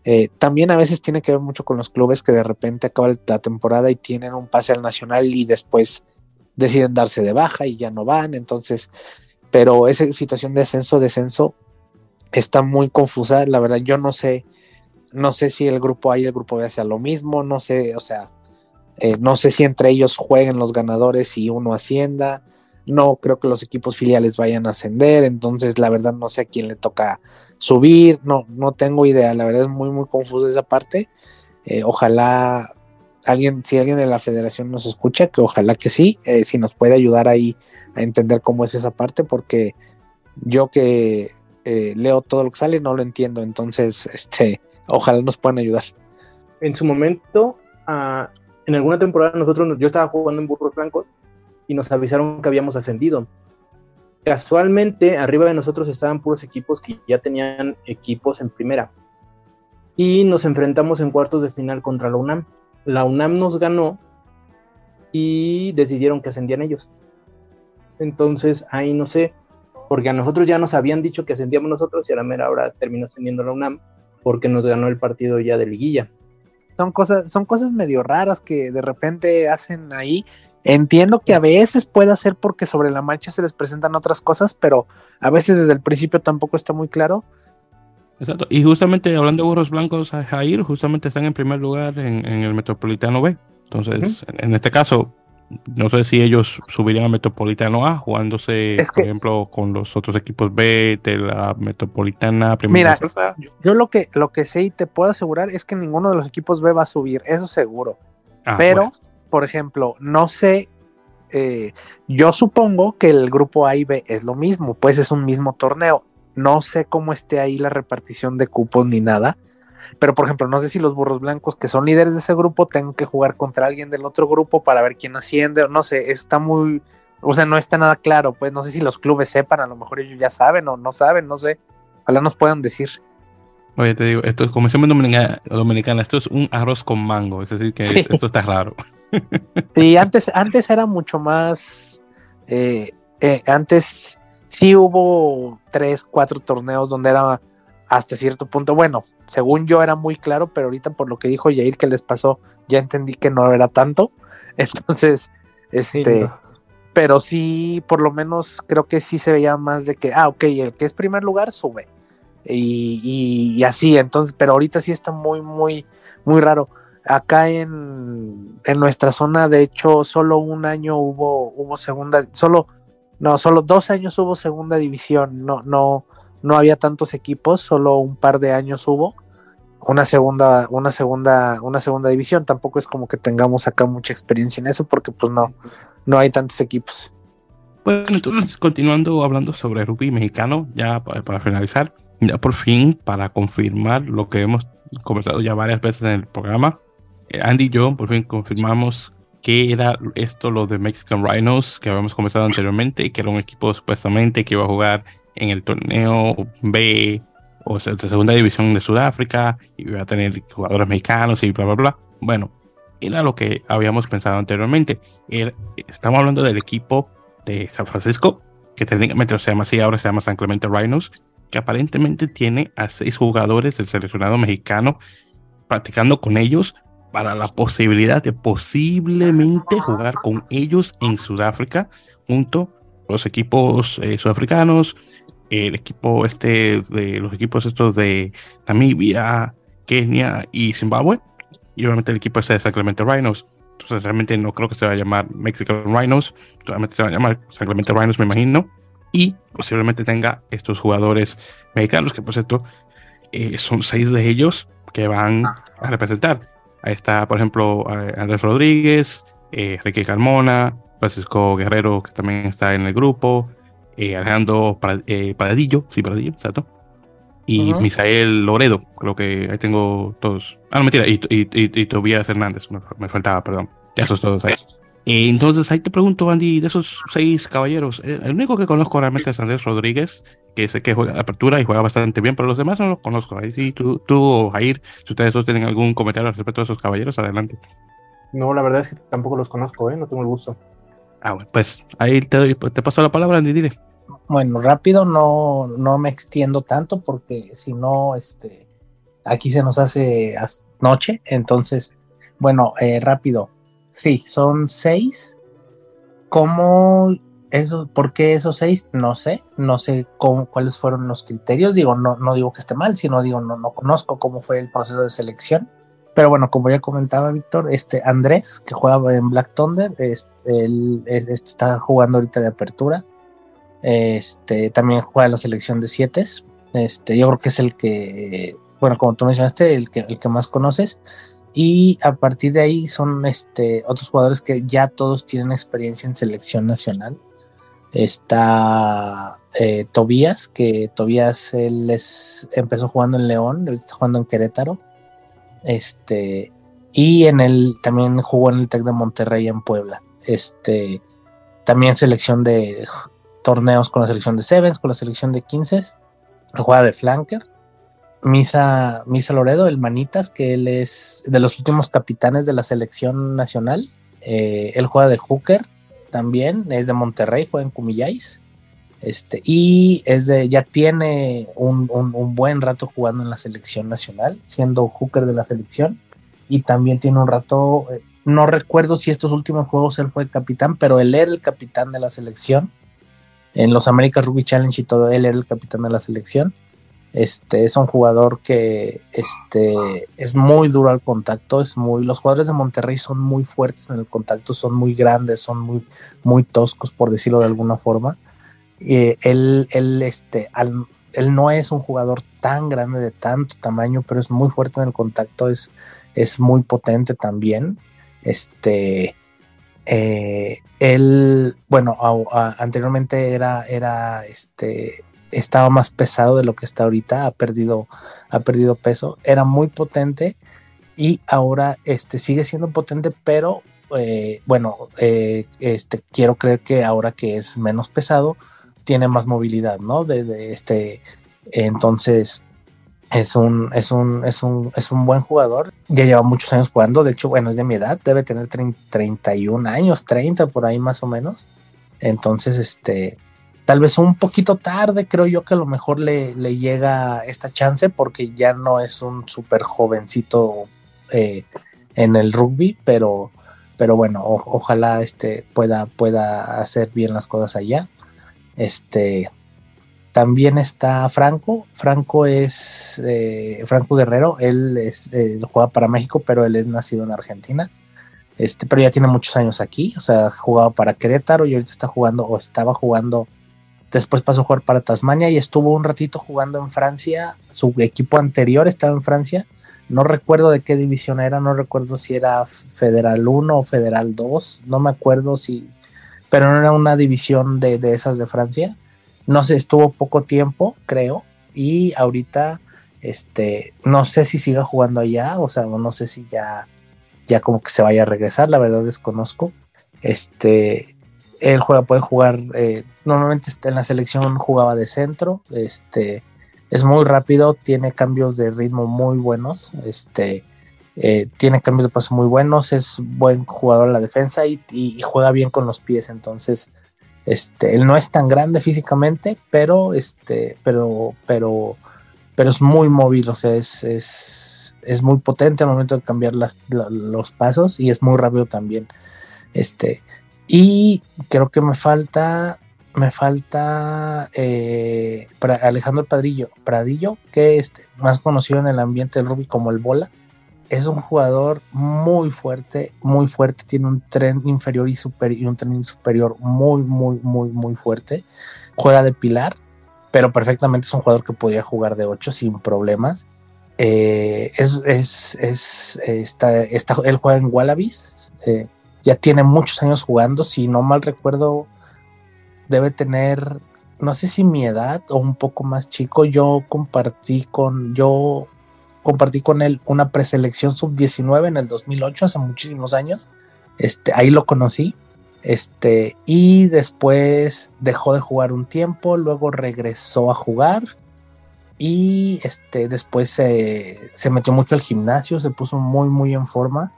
S2: Eh, también a veces tiene que ver mucho con los clubes que de repente acaba la temporada y tienen un pase al nacional y después deciden darse de baja y ya no van. Entonces, pero esa situación de ascenso, descenso está muy confusa. La verdad, yo no sé, no sé si el grupo A y el grupo B sea lo mismo, no sé, o sea, eh, no sé si entre ellos jueguen los ganadores y uno ascienda. No creo que los equipos filiales vayan a ascender, entonces la verdad no sé a quién le toca subir, no, no tengo idea, la verdad es muy, muy confusa esa parte. Eh, ojalá alguien, si alguien de la federación nos escucha, que ojalá que sí, eh, si nos puede ayudar ahí a entender cómo es esa parte, porque yo que eh, leo todo lo que sale no lo entiendo, entonces, este, ojalá nos puedan ayudar.
S3: En su momento, uh, en alguna temporada nosotros, yo estaba jugando en Burros Blancos y nos avisaron que habíamos ascendido casualmente arriba de nosotros estaban puros equipos que ya tenían equipos en primera. Y nos enfrentamos en cuartos de final contra la UNAM. La UNAM nos ganó y decidieron que ascendían ellos. Entonces ahí no sé, porque a nosotros ya nos habían dicho que ascendíamos nosotros y a la mera hora terminó ascendiendo la UNAM porque nos ganó el partido ya de liguilla.
S2: Son cosas, son cosas medio raras que de repente hacen ahí Entiendo que a veces puede ser porque sobre la marcha se les presentan otras cosas, pero a veces desde el principio tampoco está muy claro.
S1: Exacto. Y justamente hablando de burros blancos, Jair, justamente están en primer lugar en, el Metropolitano B. Entonces, en este caso, no sé si ellos subirían al Metropolitano A jugándose, por ejemplo, con los otros equipos B de la Metropolitana
S2: Primera. Mira, yo lo que, lo que sé y te puedo asegurar es que ninguno de los equipos B va a subir, eso seguro. Ah, pero por ejemplo, no sé, eh, yo supongo que el grupo A y B es lo mismo, pues es un mismo torneo. No sé cómo esté ahí la repartición de cupos ni nada. Pero, por ejemplo, no sé si los burros blancos que son líderes de ese grupo tengan que jugar contra alguien del otro grupo para ver quién asciende. No sé, está muy. O sea, no está nada claro. Pues no sé si los clubes sepan, a lo mejor ellos ya saben o no saben, no sé. Ojalá nos puedan decir.
S1: Oye, te digo, esto es como siempre dominicana, dominicana, esto es un arroz con mango, es decir, que esto está raro.
S2: Sí, antes, antes era mucho más, eh, eh, antes sí hubo tres, cuatro torneos donde era hasta cierto punto, bueno, según yo era muy claro, pero ahorita por lo que dijo Yair que les pasó, ya entendí que no era tanto, entonces, este, pero sí, por lo menos creo que sí se veía más de que, ah, ok, el que es primer lugar sube. Y, así, entonces, pero ahorita sí está muy, muy, muy raro. Acá en, en, nuestra zona, de hecho, solo un año hubo, hubo segunda, solo, no, solo dos años hubo segunda división, no, no, no había tantos equipos, solo un par de años hubo una segunda, una segunda, una segunda división. Tampoco es como que tengamos acá mucha experiencia en eso, porque pues no, no hay tantos equipos.
S1: Bueno, entonces continuando hablando sobre rugby mexicano, ya para, finalizar, Ya por fin, para confirmar lo que hemos conversado ya varias veces en el programa, eh, Andy y yo por fin confirmamos que era esto lo de Mexican Rhinos que habíamos conversado anteriormente, que era un equipo supuestamente que iba a jugar en el torneo B o sea, de segunda división de Sudáfrica y iba a tener jugadores mexicanos y bla, bla, bla. Bueno, era lo que habíamos pensado anteriormente. estamos hablando del equipo de San Francisco, que técnicamente se llama así, ahora se llama San Clemente Rhinos, que aparentemente tiene a seis jugadores del seleccionado mexicano practicando con ellos para la posibilidad de posiblemente jugar con ellos en Sudáfrica junto a los equipos eh, sudafricanos, el equipo este de los equipos estos de Namibia, Kenia y Zimbabue y obviamente el equipo este de San Clemente Rhinos. Entonces realmente no creo que se va a llamar Mexican Rhinos, realmente se va a llamar San Clemente Rhinos me imagino y posiblemente tenga estos jugadores mexicanos que por cierto eh, son seis de ellos que van a representar. Ahí está por ejemplo Andrés Rodríguez, eh, Ricky Carmona, Francisco Guerrero que también está en el grupo, eh, Alejandro eh, Paradillo, sí, Paradillo, exacto. Y Misael Loredo, creo que ahí tengo todos. Ah, no, mentira, y, y, y, Tobías Hernández, me, faltaba, perdón. Ya esos todos ahí. Eh, entonces, ahí te pregunto, Andy, de esos seis caballeros, el único que conozco realmente es Andrés Rodríguez, que sé que juega apertura y juega bastante bien, pero los demás no los conozco. Ahí sí, tú, tú o Jair, si ustedes dos tienen algún comentario respecto a esos caballeros, adelante.
S3: No, la verdad es que tampoco los conozco, ¿eh? no tengo el gusto.
S1: Ah, bueno, pues ahí te, te paso la palabra, Andy, dile.
S2: Bueno, rápido, no, no me extiendo tanto porque si no, este, aquí se nos hace noche. Entonces, bueno, eh, rápido. Sí, son seis. ¿Cómo eso, ¿Por qué esos seis? No sé, no sé cuáles fueron los criterios. Digo, no, no digo que esté mal, sino digo, no, no conozco cómo fue el proceso de selección. Pero bueno, como ya comentaba Víctor, este Andrés, que juega en Black Thunder, este, él, está jugando ahorita de apertura. Este, también juega en la selección de siete. Este, yo creo que es el que, bueno, como tú mencionaste, el que, el que más conoces. Y a partir de ahí son este, otros jugadores que ya todos tienen experiencia en selección nacional. Está eh, Tobías, que Tobías él empezó jugando en León, está jugando en Querétaro. Este, y en el, también jugó en el Tec de Monterrey en Puebla. Este, también selección de torneos con la selección de Sevens, con la selección de 15, juega de flanker. Misa, Misa Loredo, el Manitas, que él es de los últimos capitanes de la selección nacional. Eh, él juega de hooker también, es de Monterrey, juega en Cumillais. Este, y es de, ya tiene un, buen rato jugando en la selección nacional, siendo hooker de la selección. Y también tiene un rato, eh, no recuerdo si estos últimos juegos él fue capitán, pero él era el capitán de la selección. En los Americas Rugby Challenge y todo, él era el capitán de la selección. Este es un jugador que este, es muy duro al contacto, es muy, los jugadores de Monterrey son muy fuertes en el contacto, son muy grandes, son muy, toscos, por decirlo de alguna forma eh, él, este, él no es un jugador tan grande de tanto tamaño, pero es muy fuerte en el contacto, es, es muy potente también. Este, eh, él, bueno, anteriormente era, era, este, estaba más pesado de lo que está ahorita, ha perdido, ha perdido peso, era muy potente y ahora, este, sigue siendo potente, pero eh, bueno, este, quiero creer que ahora que es menos pesado, tiene más movilidad, ¿no? De, este, entonces es un, es un, es un, es un buen jugador. Ya lleva muchos años jugando. De hecho, bueno, es de mi edad, debe tener 31 años, 30 por ahí más o menos. Entonces, este, tal vez un poquito tarde, creo yo que a lo mejor le, le llega esta chance porque ya no es un súper jovencito eh, en el rugby, pero, pero bueno, ojalá este pueda, pueda hacer bien las cosas allá. Este, también está Franco. Franco es eh, Franco Guerrero. Él es, eh, juega para México, pero él es nacido en Argentina. Este, pero ya tiene muchos años aquí. O sea, jugaba para Querétaro y ahorita está jugando o estaba jugando. Después pasó a jugar para Tasmania y estuvo un ratito jugando en Francia. Su equipo anterior estaba en Francia. No recuerdo de qué división era, no recuerdo si era Federal 1 o Federal 2, no me acuerdo si pero no era una división de, esas de Francia. No sé, estuvo poco tiempo, creo, y ahorita este no sé si siga jugando allá, o sea, no sé si ya ya como que se vaya a regresar, la verdad desconozco. Este él juega puede jugar eh, normalmente en la selección jugaba de centro, este es muy rápido, tiene cambios de ritmo muy buenos, este eh, tiene cambios de paso muy buenos, es buen jugador en la defensa y, juega bien con los pies, entonces este, él no es tan grande físicamente, pero este, pero, pero, pero es muy móvil, o sea, es, es, muy potente al momento de cambiar los pasos y es muy rápido también. Este, y creo que me falta, me falta eh, Alejandro Padrillo, Pradillo, que es más conocido en el ambiente del rugby como el bola es un jugador muy fuerte, muy fuerte, tiene un tren inferior y, y un tren superior muy, muy, muy, muy fuerte. Juega de pilar, pero perfectamente es un jugador que podía jugar de 8 sin problemas. Eh, es, es, es está, está, él juega en Wallabies, eh, ya tiene muchos años jugando, si no mal recuerdo, debe tener, no sé si mi edad o un poco más chico, yo compartí con, yo compartí con él una preselección sub-19 en el 2008, hace muchísimos años. Este, ahí lo conocí. Este, y después dejó de jugar un tiempo, luego regresó a jugar y este, después se, se metió mucho al gimnasio, se puso muy, muy en forma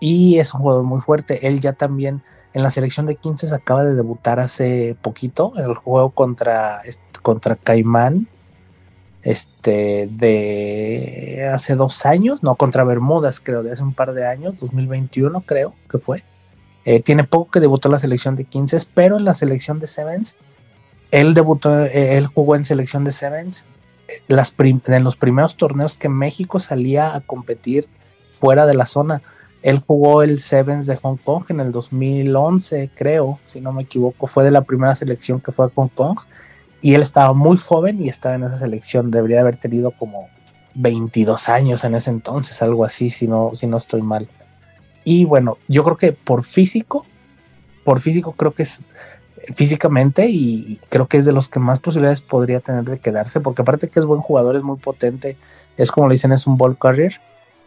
S2: y es un jugador muy fuerte. Él ya también en la selección de 15 se acaba de debutar hace poquito en el juego contra, contra Caimán este, de hace dos años, no, contra Bermudas, creo, de hace un par de años, 2021 creo que fue. Eh, tiene poco que debutó en la selección de 15, pero en la selección de Sevens, él debutó, eh, él jugó en selección de Sevens eh, en los primeros torneos que México salía a competir fuera de la zona. Él jugó el Sevens de Hong Kong en el 2011, creo, si no me equivoco, fue de la primera selección que fue a Hong Kong y él estaba muy joven y estaba en esa selección. Debería haber tenido como 22 años en ese entonces, algo así, si no, si no estoy mal. Y bueno, yo creo que por físico, por físico creo que es físicamente y creo que es de los que más posibilidades podría tener de quedarse, porque aparte que es buen jugador, es muy potente, es como le dicen, es un ball carrier.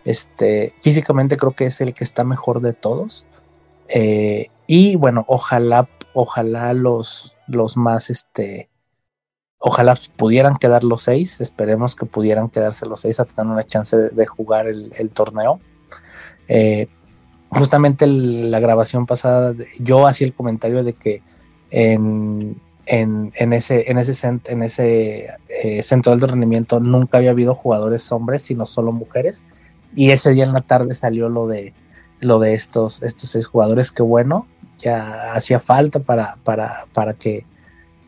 S2: Este, físicamente creo que es el que está mejor de todos. Eh, y bueno, ojalá, ojalá los, los más, este, Ojalá pudieran quedar los seis, esperemos que pudieran quedarse los seis a tener una chance de, jugar el, torneo. Eh, justamente la grabación pasada, yo hacía el comentario de que en, ese, en ese, en ese eh, centro de rendimiento nunca había habido jugadores hombres, sino solo mujeres. Y ese día en la tarde salió lo de, lo de estos, estos seis jugadores, que bueno, ya hacía falta para, para, para que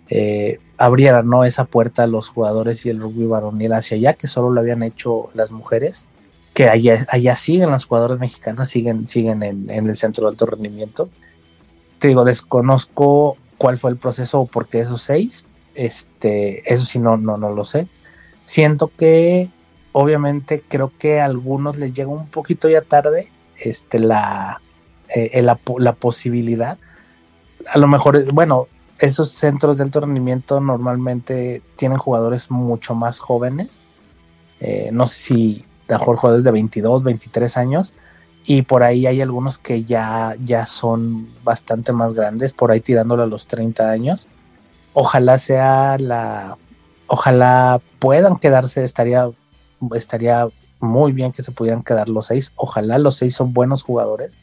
S2: eh, abrieran ¿no? esa puerta a los jugadores y el rugby varonil hacia allá, que solo lo habían hecho las mujeres, que allá, allá siguen las jugadoras mexicanas, siguen, siguen en, el centro de alto rendimiento. Te digo, desconozco cuál fue el proceso o por qué esos seis, este, eso sí no, no, no lo sé. Siento que obviamente creo que a algunos les llega un poquito ya tarde este, la, eh, la, la posibilidad. A lo mejor, bueno, esos centros de alto rendimiento normalmente tienen jugadores mucho más jóvenes. Eh, no sé si mejor jugadores de 22, 23 años. Y por ahí hay algunos que ya, ya son bastante más grandes, por ahí tirándolo a los 30 años. Ojalá sea la. Ojalá puedan quedarse, estaría, estaría muy bien que se pudieran quedar los seis. Ojalá los seis son buenos jugadores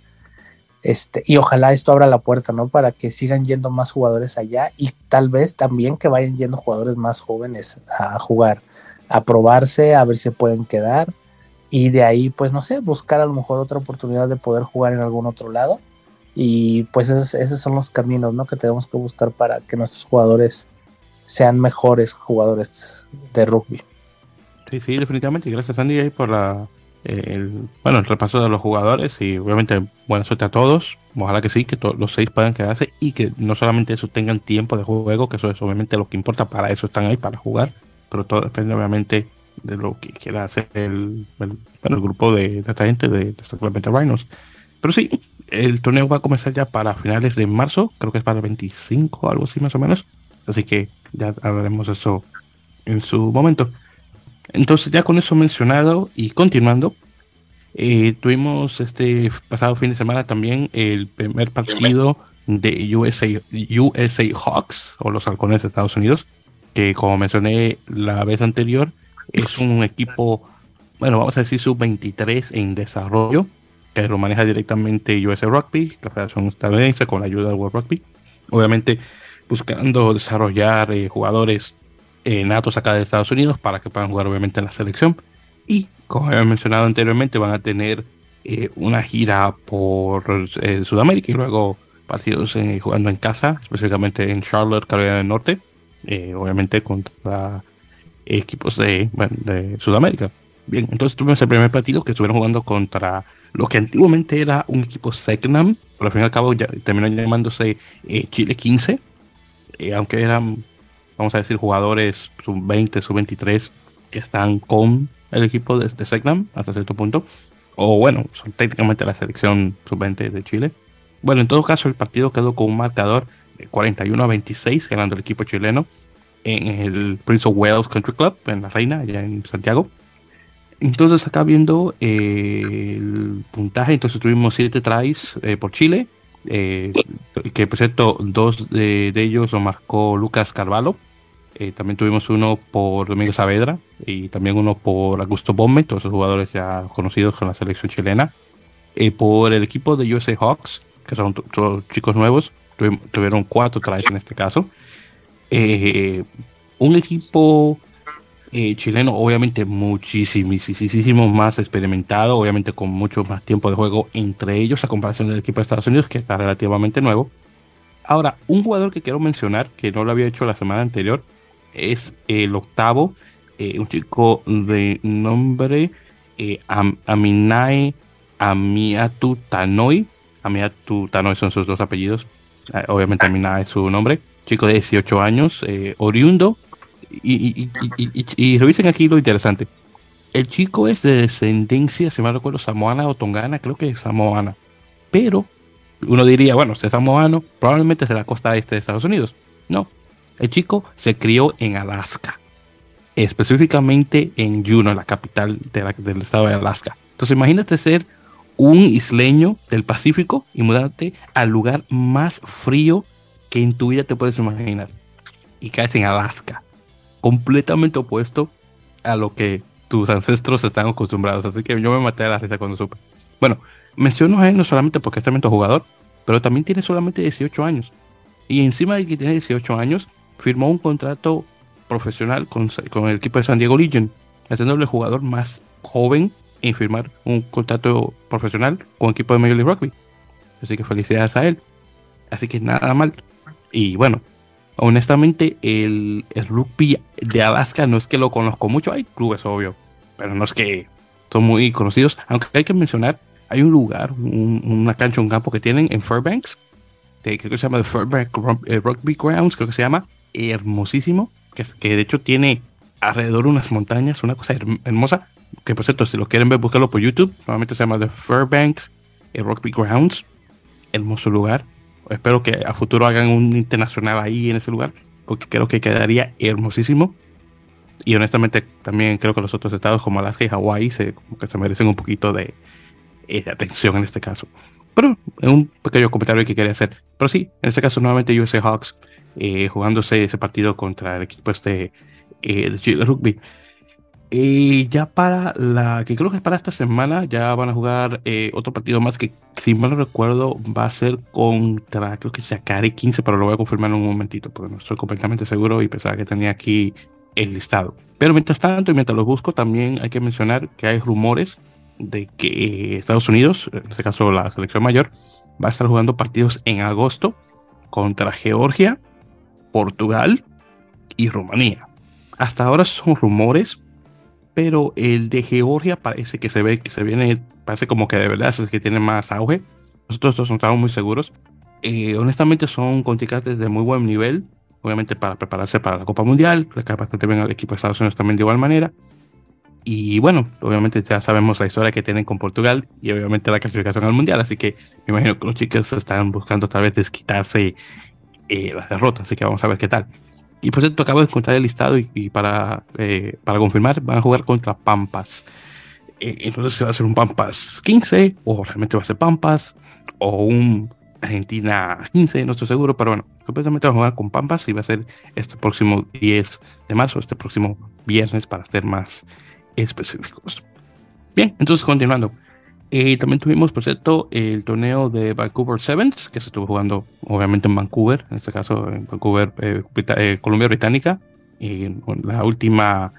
S2: este, y ojalá esto abra la puerta, ¿no? Para que sigan yendo más jugadores allá y tal vez también que vayan yendo jugadores más jóvenes a jugar, a probarse, a ver si pueden quedar y de ahí, pues no sé, buscar a lo mejor otra oportunidad de poder jugar en algún otro lado. Y pues esos, son los caminos, ¿no? Que tenemos que buscar para que nuestros jugadores sean mejores jugadores de rugby.
S1: Sí, sí, definitivamente. Gracias, Andy, por la, el, bueno, el repaso de los jugadores y obviamente buena suerte a todos. Ojalá que sí, que los seis puedan quedarse y que no solamente eso tengan tiempo de juego, que eso es obviamente lo que importa, para eso están ahí, para jugar, pero todo depende obviamente de lo que quiera hacer el, el, el grupo de, esta gente de, de Rhinos. Pero sí, el torneo va a comenzar ya para finales de marzo, creo que es para el 25, algo así más o menos. Así que ya hablaremos eso en su momento. Entonces, ya con eso mencionado y continuando, eh, tuvimos este pasado fin de semana también el primer partido de USA, USA Hawks o los halcones de Estados Unidos, que como mencioné la vez anterior, es un equipo, bueno, vamos a decir sub-23 en desarrollo, que lo maneja directamente USA Rugby, la Federación Estadounidense, con la ayuda del World Rugby. Obviamente buscando desarrollar eh, jugadores eh, natos acá de Estados Unidos para que puedan jugar obviamente en la selección. Y como había mencionado anteriormente, van a tener eh, una gira por Sudamérica y luego partidos jugando en casa, específicamente en Charlotte, Carolina del Norte, obviamente contra equipos de, Sudamérica. Bien, entonces tuvimos el primer partido que estuvieron jugando contra lo que antiguamente era un equipo Segnam, pero al fin y al cabo ya terminó llamándose eh, Chile 15, eh, aunque eran, vamos a decir, jugadores sub-20, sub-23 que están con el equipo de, de Segnam hasta cierto punto, o bueno, son técnicamente la selección sub-20 de Chile. Bueno, en todo caso, el partido quedó con un marcador de 41 a 26, ganando el equipo chileno en el Prince of Wales Country Club, en La Reina, allá en Santiago. Entonces acá viendo eh, el puntaje, entonces tuvimos siete tries eh, por Chile, eh, que por cierto dos de, ellos lo marcó Lucas Carvalho, también tuvimos uno por Domingo Saavedra y también uno por Augusto Bombe, todos esos jugadores ya conocidos con la selección chilena. por el equipo de USA Hawks, que son todos chicos nuevos, tuvieron cuatro tries en este caso. un equipo eh, chileno, obviamente muchísimo más experimentado, obviamente con mucho más tiempo de juego entre ellos a comparación del equipo de Estados Unidos, que está relativamente nuevo. Ahora, un jugador que quiero mencionar, que no lo había hecho la semana anterior, es el octavo, eh, un chico de nombre eh, Aminae Amiatu Tanoi. Amiatu Tanoi son sus dos apellidos. obviamente Aminae es su nombre. Chico de 18 años, oriundo y, y, revisen aquí lo interesante. El chico es de descendencia, si mal recuerdo, samoana o tongana, creo que es samoana. Pero uno diría, bueno, si es samoano, probablemente es de la costa este de Estados Unidos. No, el chico se crió en Alaska, específicamente en Juneau, la capital del estado de Alaska. Entonces imagínate ser un isleño del Pacífico y mudarte al lugar más frío que en tu vida te puedes imaginar. Y caes en Alaska completamente opuesto a lo que tus ancestros están acostumbrados. Así que yo me maté a la risa cuando supe. Bueno, menciono a él no solamente porque es tremendo jugador, pero también tiene solamente 18 años. Y encima de que tiene 18 años, firmó un contrato profesional con, el equipo de San Diego Legion, haciéndole el jugador más joven en firmar un contrato profesional con el equipo de Major League Rugby. Así que felicidades a él. Así que nada mal. Y bueno, honestamente, el, rugby de Alaska no es que lo conozco mucho. Hay clubes, obvio, pero no es que son muy conocidos. Aunque hay que mencionar, hay un lugar, una cancha, un campo que tienen en Fairbanks, creo que se llama The Fairbanks eh, Rugby Grounds, creo que se llama, hermosísimo, que, de hecho tiene alrededor unas montañas, una cosa hermosa, que por cierto, si lo quieren ver, búscalo por YouTube, normalmente se llama The Fairbanks eh, Rugby Grounds, hermoso lugar, espero que a futuro hagan un internacional ahí en ese lugar, porque creo que quedaría hermosísimo. Y honestamente también creo que los otros estados como Alaska y Hawái se, que se merecen un poquito de, eh, atención en este caso. Pero es un pequeño comentario que quería hacer. Pero sí, en este caso nuevamente USA Hawks eh, jugándose ese partido contra el equipo este eh, de Rugby. Y ya para la que creo que es para esta semana, ya van a jugar eh, otro partido más que, si mal no recuerdo, va a ser contra, creo que Shakari 15, pero lo voy a confirmar en un momentito, porque no estoy completamente seguro y pensaba que tenía aquí el listado. Pero mientras tanto, y mientras lo busco, también hay que mencionar que hay rumores de que Estados Unidos, en este caso la selección mayor, va a estar jugando partidos en agosto contra Georgia, Portugal y Rumanía. Hasta ahora son rumores, pero el de Georgia parece que se ve que se viene, parece como que de verdad es el que tiene más auge. Nosotros estamos muy seguros. Eh, honestamente son contrincantes de muy buen nivel, obviamente para prepararse para la Copa Mundial, le cae bastante bien al equipo de Estados Unidos también de igual manera. Y bueno, obviamente ya sabemos la historia que tienen con Portugal y obviamente la clasificación al Mundial, así que me imagino que los chicos están buscando tal vez desquitarse eh, las derrotas, así que vamos a ver qué tal. Y por cierto, acabo de encontrar el listado y, para, eh, para confirmar, van a jugar contra Pampas. Eh, entonces se va a hacer un Pampas 15, o realmente va a ser Pampas, o un Argentina 15, no estoy seguro, pero bueno, supuestamente va a jugar con Pampas y va a ser este próximo 10 de marzo, este próximo viernes, para ser más específicos. Bien, entonces continuando. Eh, también tuvimos, por cierto, el torneo de Vancouver Sevens, que se estuvo jugando obviamente en Vancouver, en este caso en Vancouver, eh, eh, Colombia Británica, la última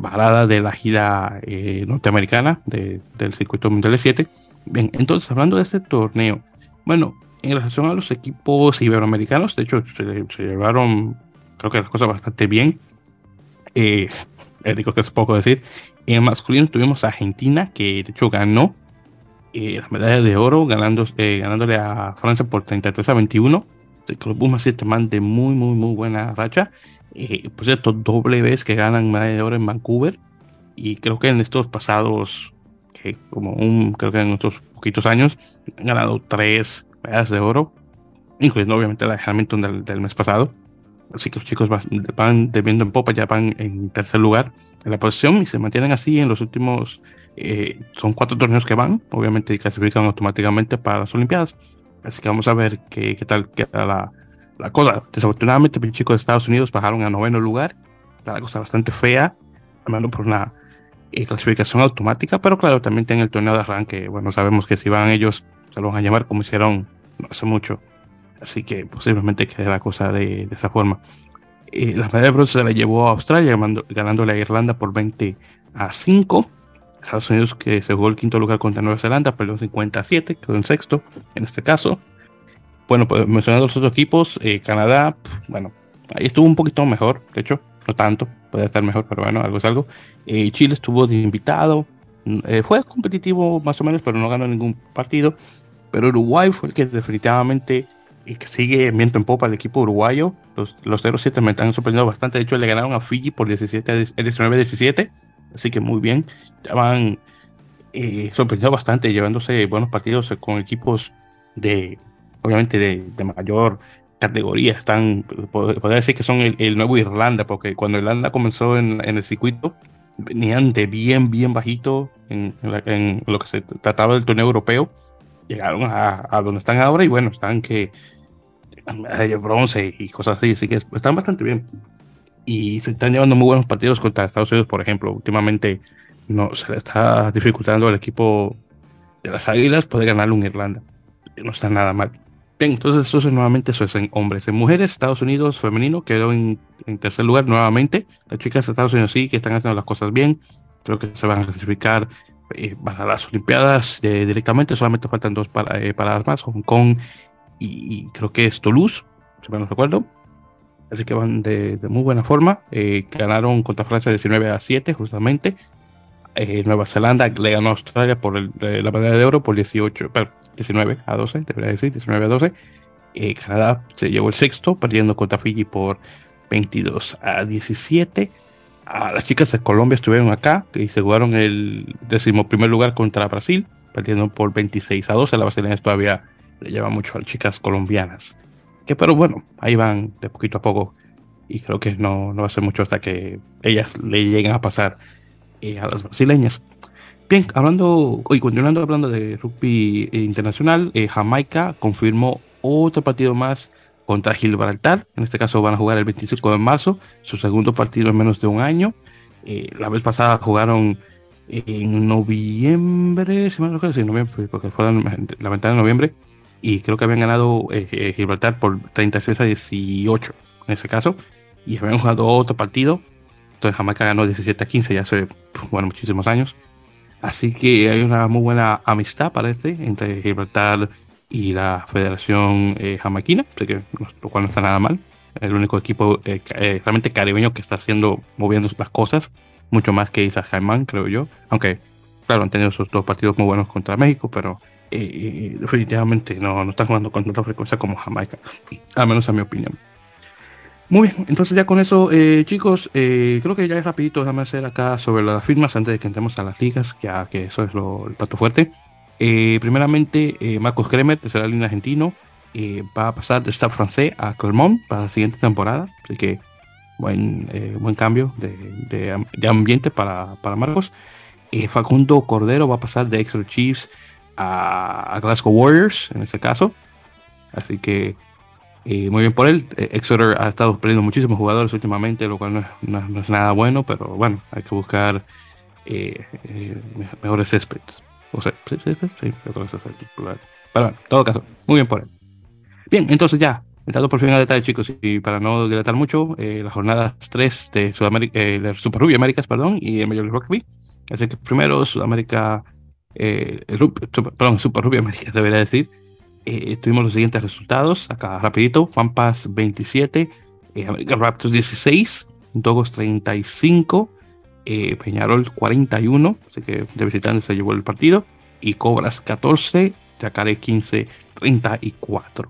S1: parada de la gira norteamericana del circuito mundial de 7. Bien, entonces hablando de este torneo, bueno, en relación a los equipos iberoamericanos, de hecho se, llevaron, creo que las cosas bastante bien. Eh, digo que es poco decir. En masculino tuvimos a Argentina, que de hecho ganó eh, la medalla de oro, ganando, eh, ganándole a Francia por 33 a 21. que los Pumas se de muy, muy, muy buena racha. Eh, por cierto, doble vez que ganan medalla de oro en Vancouver. Y creo que en estos pasados, que como un, creo que en estos poquitos años, han ganado tres medallas de oro, incluyendo obviamente la de Hamilton del, del mes pasado. Así que los chicos van, debiendo en popa, ya van en tercer lugar en la posición y se mantienen así en los últimos. Eh, son cuatro torneos que van, obviamente clasifican automáticamente para las Olimpiadas. Así que vamos a ver qué, qué tal queda la, la cosa. Desafortunadamente, los chicos de Estados Unidos bajaron a noveno lugar. La cosa bastante fea, hablando por una eh, clasificación automática, pero claro, también tienen el torneo de arranque. Bueno, sabemos que si van ellos, se lo van a llamar como hicieron no hace mucho Así que posiblemente quede la cosa de, esa forma. Eh, la medalla de bronce se la llevó a Australia, ganándole a Irlanda por 20 a 5. Estados Unidos, que se jugó el quinto lugar contra Nueva Zelanda, perdió 50 a 7, quedó en sexto en este caso. Bueno, pues mencionando los otros equipos, eh, Canadá, bueno, ahí estuvo un poquito mejor, de hecho, no tanto, puede estar mejor, pero bueno, algo es algo. Eh, Chile estuvo de invitado, mm, fue competitivo más o menos, pero no ganó ningún partido. Pero Uruguay fue el que definitivamente que sigue viento en popa el equipo uruguayo. Los, los 0-7 me están sorprendiendo bastante. De hecho, le ganaron a Fiji por 19-17. Así que muy bien. Van eh, sorprendiendo bastante, llevándose buenos partidos con equipos de, obviamente, de, de mayor categoría. Están, podría decir que son el, nuevo Irlanda, porque cuando Irlanda comenzó en, en el circuito, venían de bien, bien bajito en, en, lo que se trataba del torneo europeo. Llegaron a, a donde están ahora y bueno, están que de bronce y cosas así, así que están bastante bien. Y se están llevando muy buenos partidos contra Estados Unidos, por ejemplo. Últimamente no se le está dificultando al equipo de las Águilas poder ganar un Irlanda. No está nada mal. Bien, entonces eso es nuevamente eso es en hombres. En mujeres, Estados Unidos femenino quedó en, tercer lugar nuevamente. Las chicas de Estados Unidos sí que están haciendo las cosas bien. Creo que se van a clasificar eh, para las Olimpiadas eh, directamente. Solamente faltan dos para, eh, paradas más, Hong Kong y, creo que es Toulouse, si me no recuerdo. Así que van de, muy buena forma. Eh, ganaron contra Francia 19 a 7, justamente. Eh, Nueva Zelanda le ganó a Australia por la medalla de oro por 18, 19 a 12, debería decir, 19 a 12. Eh, Canadá se llevó el sexto, perdiendo contra Fiji por 22 a 17. A las chicas de Colombia estuvieron acá y se jugaron el décimo primer lugar contra Brasil, perdiendo por 26 a 12. La brasileña todavía le lleva mucho a las chicas colombianas. Que pero bueno, ahí van de poquito a poco. Y creo que no, no va a ser mucho hasta que ellas le lleguen a pasar eh, a las brasileñas. Bien, hablando, y continuando hablando de rugby internacional, eh, Jamaica confirmó otro partido más contra Gibraltar. En este caso van a jugar el 25 de marzo, su segundo partido en menos de un año. Eh, la vez pasada jugaron en noviembre, si me acuerdo, sí, noviembre, porque fue la, la ventana de noviembre y creo que habían ganado eh, eh, Gibraltar por 36 a 18 en ese caso, y habían jugado otro partido, entonces Jamaica ganó 17 a 15 ya hace, bueno, muchísimos años. Así que hay una muy buena amistad, parece, entre Gibraltar y la Federación eh, así que, lo cual no está nada mal. El único equipo realmente caribeño que está haciendo, moviendo las cosas, mucho más que Isa Jaimán, creo yo. Aunque, claro, han tenido sus dos partidos muy buenos contra México, pero eh, definitivamente no, no están jugando con tanta frecuencia como Jamaica, al menos a mi opinión. Muy bien, entonces ya con eso, eh, chicos, eh, creo que ya es rapidito, déjame hacer acá sobre las firmas antes de que entremos a las ligas, que, que eso es lo, el plato fuerte. primeramente, Marcos Kremer, de la línea argentino, va a pasar de Stade francés a Clermont para la siguiente temporada, así que buen, eh, buen cambio de, de, ambiente para, para Marcos. Eh, Facundo Cordero va a pasar de Exeter Chiefs a, Glasgow Warriors, en este caso. Así que eh, muy bien por él. Exeter ha estado perdiendo muchísimos jugadores últimamente, lo cual no es, nada bueno, pero bueno, hay que buscar mejores céspedes. O sea, sí, sí, sí, Pero bueno, en todo caso, muy bien por él. Bien, entonces ya, Entrando por fin a detalle, chicos, y para no dilatar mucho, eh, las jornadas 3 de Sudamérica, eh, Super Rugby Américas, perdón, y el Major League Rugby. Así que primero, Sudamérica, eh, perdón, Super Rugby Américas, debería decir. Eh, tuvimos los siguientes resultados, acá rapidito, Pampas 27, eh, Raptors 16, Dogos 35, Peñarol 41, así que de visitantes se llevó el partido, y Cobras 14, Yacaré 15, 34.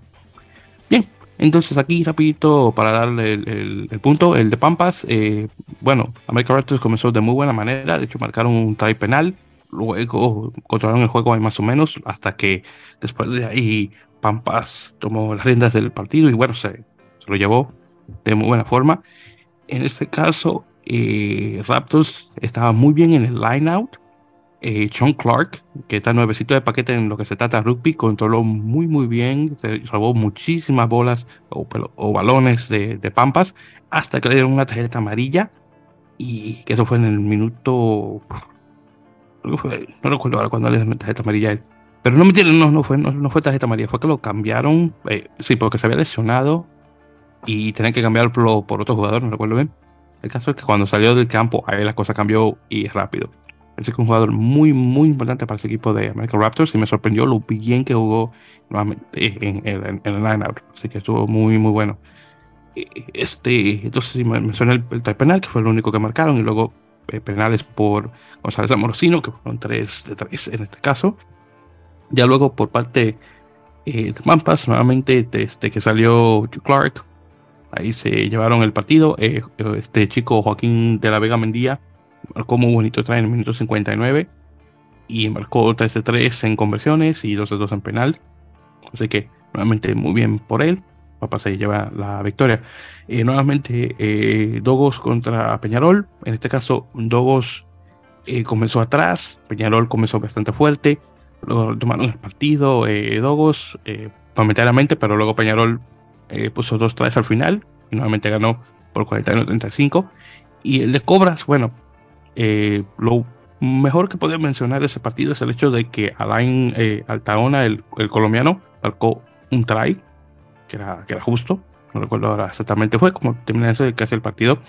S1: Bien, entonces aquí rapidito para darle el, punto, el de Pampas, eh, bueno, American Raptors comenzó de muy buena manera, de hecho marcaron un try penal, luego controlaron el juego ahí más o menos, hasta que después de ahí Pampas tomó las riendas del partido y bueno, se, lo llevó de muy buena forma. En este caso, eh, Raptors estaba muy bien en el line out, eh, Sean Clark, que está nuevecito de paquete en lo que se trata de rugby, controló muy muy bien, se robó muchísimas bolas o, o balones de, Pampas, hasta que le dieron una tarjeta amarilla, y que eso fue en el minuto... No recuerdo ahora cuando le dieron tarjeta amarilla Pero no me no, no, fue, no, fue tarjeta amarilla, fue que lo cambiaron, eh, sí, porque se había lesionado y tenían que cambiarlo por otro jugador, no recuerdo bien. El caso es que cuando salió del campo, ahí la cosa cambió y rápido. Es un jugador muy, muy importante para ese equipo de American Raptors y me sorprendió lo bien que jugó nuevamente en, el line-out. Así que estuvo muy, muy bueno. Este, entonces me mencioné el, el type penal, que fue el único que marcaron, y luego eh, penales por González Amorosino, que fueron tres de tres en este caso. Ya luego por parte eh, de Mampas, nuevamente desde que salió Clark, ahí se llevaron el partido. Eh, este chico Joaquín de la Vega Mendía marcó muy bonito trae en el minuto 59 y marcó 3 de 3 en conversiones y 2 de 2 en penal. Así que nuevamente muy bien por él. Papá se lleva la victoria. Eh, nuevamente eh, Dogos contra Peñarol. En este caso Dogos eh, comenzó atrás, Peñarol comenzó bastante fuerte. Luego tomaron el partido Dogos momentáneamente, pero luego Peñarol puso dos trajes al final y nuevamente ganó por 41-35. Y el de Cobras, bueno, eh, lo mejor que podría mencionar ese partido es el hecho de que Alain eh, Altaona, el, colombiano, marcó un try, que era, que era justo. No recuerdo ahora exactamente, fue como terminé ese casi el partido,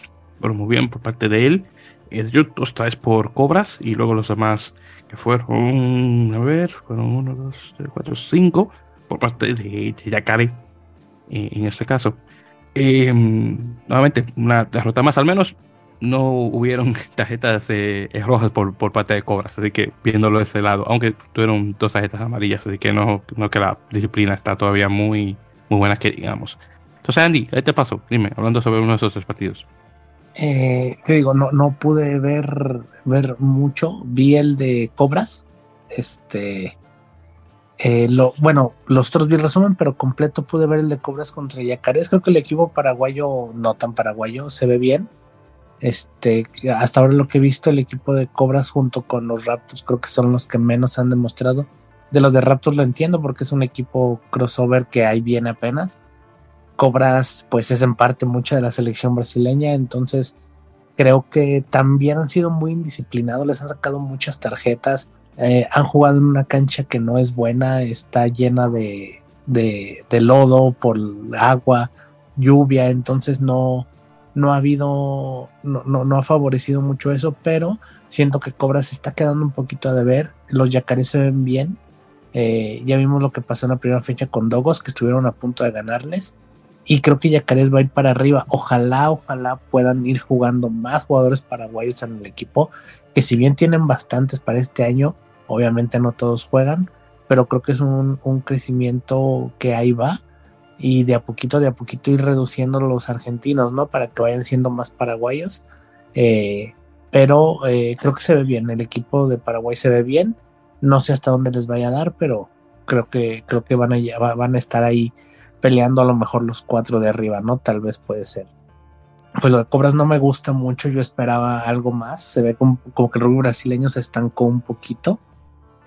S1: pero muy bien por parte de él. Eh, yo dos tries por Cobras y luego los demás que fueron, a ver, fueron uno, dos, tres, cuatro, cinco por parte de, de Yacare en este caso. nuevamente, una derrota más al menos no hubieron tarjetas eh, rojas por, por parte de Cobras, así que viéndolo de ese lado, aunque tuvieron dos tarjetas amarillas, así que no, no que la disciplina está todavía muy, muy buena que digamos. Entonces, Andy, ahí te paso, dime, hablando sobre uno de esos tres partidos.
S2: Eh, te digo, no, no pude ver, ver mucho, vi el de Cobras, este, eh, lo, bueno, los otros vi el resumen, pero completo pude ver el de Cobras contra Yacarés. Creo que el equipo paraguayo, no tan paraguayo, se ve bien. Este, hasta ahora lo que he visto, el equipo de Cobras junto con los Raptors creo que son los que menos han demostrado. De los de Raptors lo entiendo porque es un equipo crossover que hay bien apenas. Cobras, pues es en parte mucha de la selección brasileña, entonces creo que también han sido muy indisciplinados, les han sacado muchas tarjetas, eh, han jugado en una cancha que no es buena, está llena de, de, lodo por agua, lluvia, entonces no, no ha habido, no, no, ha favorecido mucho eso, pero siento que Cobra se está quedando un poquito a deber. Los Yacarés se ven bien. Eh, ya vimos lo que pasó en la primera fecha con Dogos, que estuvieron a punto de ganarles. Y creo que Yacarés va a ir para arriba. Ojalá, ojalá puedan ir jugando más jugadores paraguayos en el equipo, que si bien tienen bastantes para este año, obviamente no todos juegan, pero creo que es un, un crecimiento que ahí va y de a poquito, de a poquito ir reduciendo los argentinos, ¿no? Para que vayan siendo más paraguayos. Eh, pero eh, creo que se ve bien, el equipo de Paraguay se ve bien. No sé hasta dónde les vaya a dar, pero creo que, creo que van, a, van a estar ahí peleando a lo mejor los cuatro de arriba, ¿no? Tal vez puede ser. pues lo de Cobras no me gusta mucho, yo esperaba algo más, se ve como, que el rugby brasileño se estancó un poquito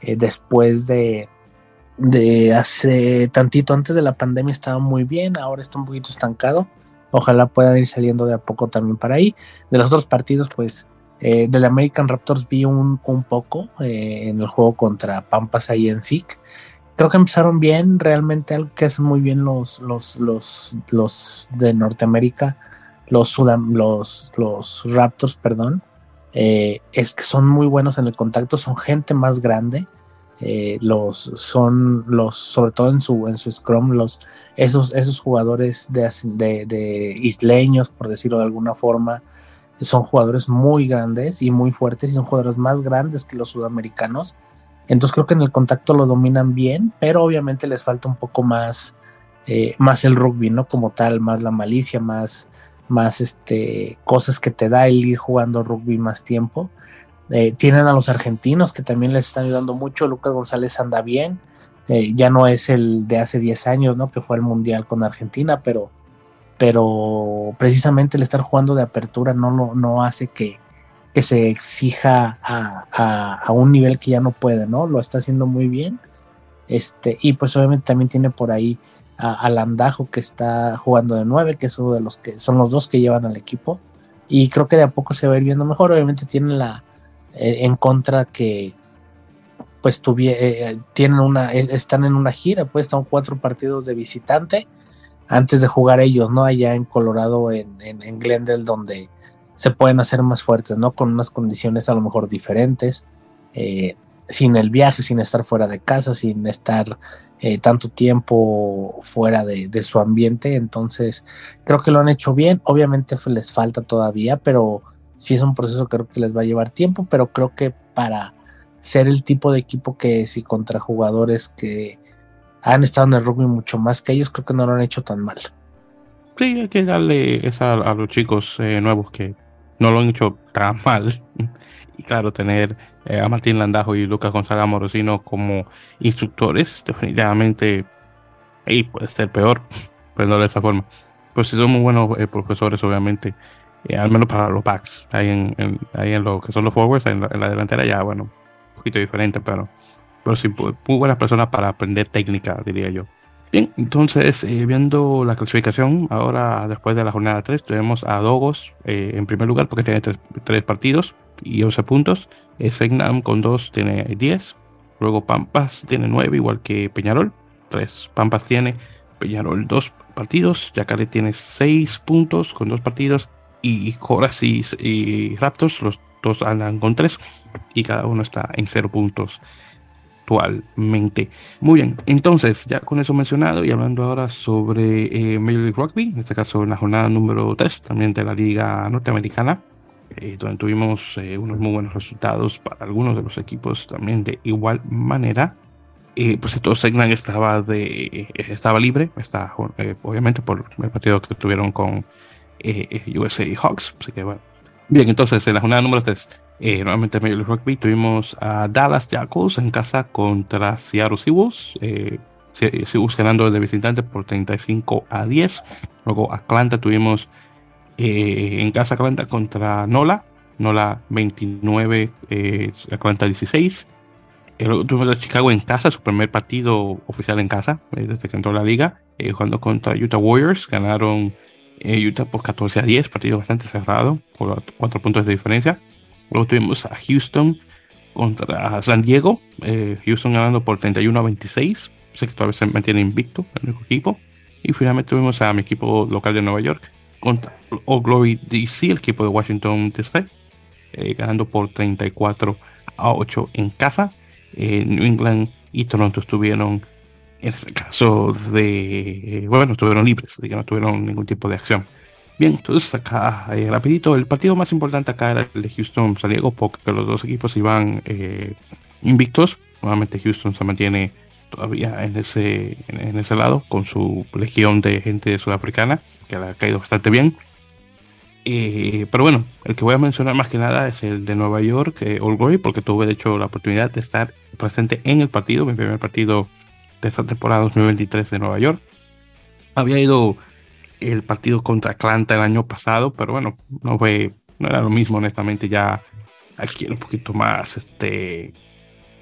S2: eh, después de, de hace tantito antes de la pandemia estaba muy bien, ahora está un poquito estancado, ojalá puedan ir saliendo de a poco también para ahí. De los otros partidos, pues eh, del American Raptors vi un, un poco eh, en el juego contra Pampas ahí en SIC. Creo que empezaron bien, realmente algo que hacen muy bien los, los, los, los de Norteamérica los, los, los Raptors, perdón, eh, es que son muy buenos en el contacto, son gente más grande. Eh, los son los sobre todo en su en su scrum los esos esos jugadores de, de, isleños por decirlo de alguna forma son jugadores muy grandes y muy fuertes y son jugadores más grandes que los sudamericanos entonces creo que en el contacto lo dominan bien pero obviamente les falta un poco más eh, más el rugby no como tal más la malicia más más este, cosas que te da el ir jugando rugby más tiempo. Eh, tienen a los argentinos que también les están ayudando mucho. Lucas González anda bien. Eh, ya no es el de hace 10 años, ¿no? Que fue al Mundial con Argentina, pero, pero precisamente el estar jugando de apertura no, lo, no hace que, que se exija a, a, un nivel que ya no puede, ¿no? Lo está haciendo muy bien. Este, y pues obviamente también tiene por ahí a, Landajo que está jugando de nueve, que es uno de los que son los dos que llevan al equipo. Y creo que de a poco se va a ir viendo mejor. Obviamente tienen la eh, en contra que pues eh, eh, tienen una, están en una gira, pues están cuatro partidos de visitante antes de jugar ellos, ¿no? Allá en Colorado, en, en, Glendale, donde se pueden hacer más fuertes, ¿no? Con unas condiciones a lo mejor diferentes, sin el viaje, sin estar fuera de casa, sin estar eh, tanto tiempo fuera de, su ambiente. Entonces, creo que lo han hecho bien. Obviamente les falta todavía, pero sí es un proceso que creo que les va a llevar tiempo, pero creo que para ser el tipo de equipo que si contra jugadores que han estado en el rugby mucho más que ellos, creo que no lo han hecho tan mal.
S1: Sí, hay que darle esa a los chicos eh, nuevos que no lo han hecho tan mal. y claro, tener eh, a Martín Landajo y Lucas Gonzaga Morosino como instructores, definitivamente ahí puede ser peor, pero no de esa forma. Pues son muy buenos eh, profesores, obviamente, eh, al menos para los backs, ahí en, ahí en lo que son los forwards, en la, delantera ya, bueno, un poquito diferente, pero, pero sí, muy buenas personas para aprender técnica, diría yo. Bien, entonces, viendo la clasificación, ahora después de la jornada 3, tenemos a Dogos en primer lugar porque tiene tres, tres partidos, y 11 puntos. Segnam con 2 tiene 10. Luego Pampas tiene 9, igual que Peñarol. 3 Pampas tiene. Peñarol 2 partidos. Yacare tiene 6 puntos con 2 partidos. Y Coras y, Raptors, los dos andan con 3. Y cada uno está en 0 puntos actualmente. Muy bien, entonces ya con eso mencionado y hablando ahora sobre eh, Major League Rugby, en este caso en la jornada número 3 también de la Liga Norteamericana, eh, donde tuvimos eh, unos muy buenos resultados para algunos de los equipos también de igual manera. Eh, pues esto Segnan estaba, de, estaba libre, está, obviamente por el partido que tuvieron con USA Hawks. Así que bueno. Bien, entonces en la jornada número 3, nuevamente en Major Rugby, tuvimos a Dallas Jackals en casa contra Seattle Seawolves. Seawolves ganando de visitante por 35 a 10. Luego Atlanta tuvimos eh, en casa Atlanta contra Nola, Nola 29, eh, Atlanta 16. El tuvimos a Chicago en casa, su primer partido oficial en casa, eh, desde que entró la liga, jugando contra Utah Warriors. Ganaron Utah por 14 a 10, partido bastante cerrado, por 4 puntos de diferencia. Luego tuvimos a Houston contra San Diego, Houston ganando por 31 a 26. Sé que se mantiene invicto el equipo. Y finalmente tuvimos a mi equipo local de Nueva York, contra All Glory DC, el equipo de Washington DC, eh, ganando por 34 a 8 en casa. Eh, New England y Toronto estuvieron, en este caso, de. Bueno, estuvieron libres, que no tuvieron ningún tipo de acción. Bien, entonces acá, eh, rapidito, el partido más importante acá era el de Houston-San Diego, porque los dos equipos iban invictos. Nuevamente Houston se mantiene todavía en ese, en, ese lado, con su legión de gente sudafricana, que le ha caído bastante bien. Eh, pero bueno, el que voy a mencionar más que nada es el de Nueva York, eh, porque tuve de hecho la oportunidad de estar presente en el partido, mi primer partido de esta temporada 2023 de Nueva York. Había ido el partido contra Atlanta el año pasado, pero bueno, no fue, no era lo mismo, honestamente, ya aquí era un poquito más, este,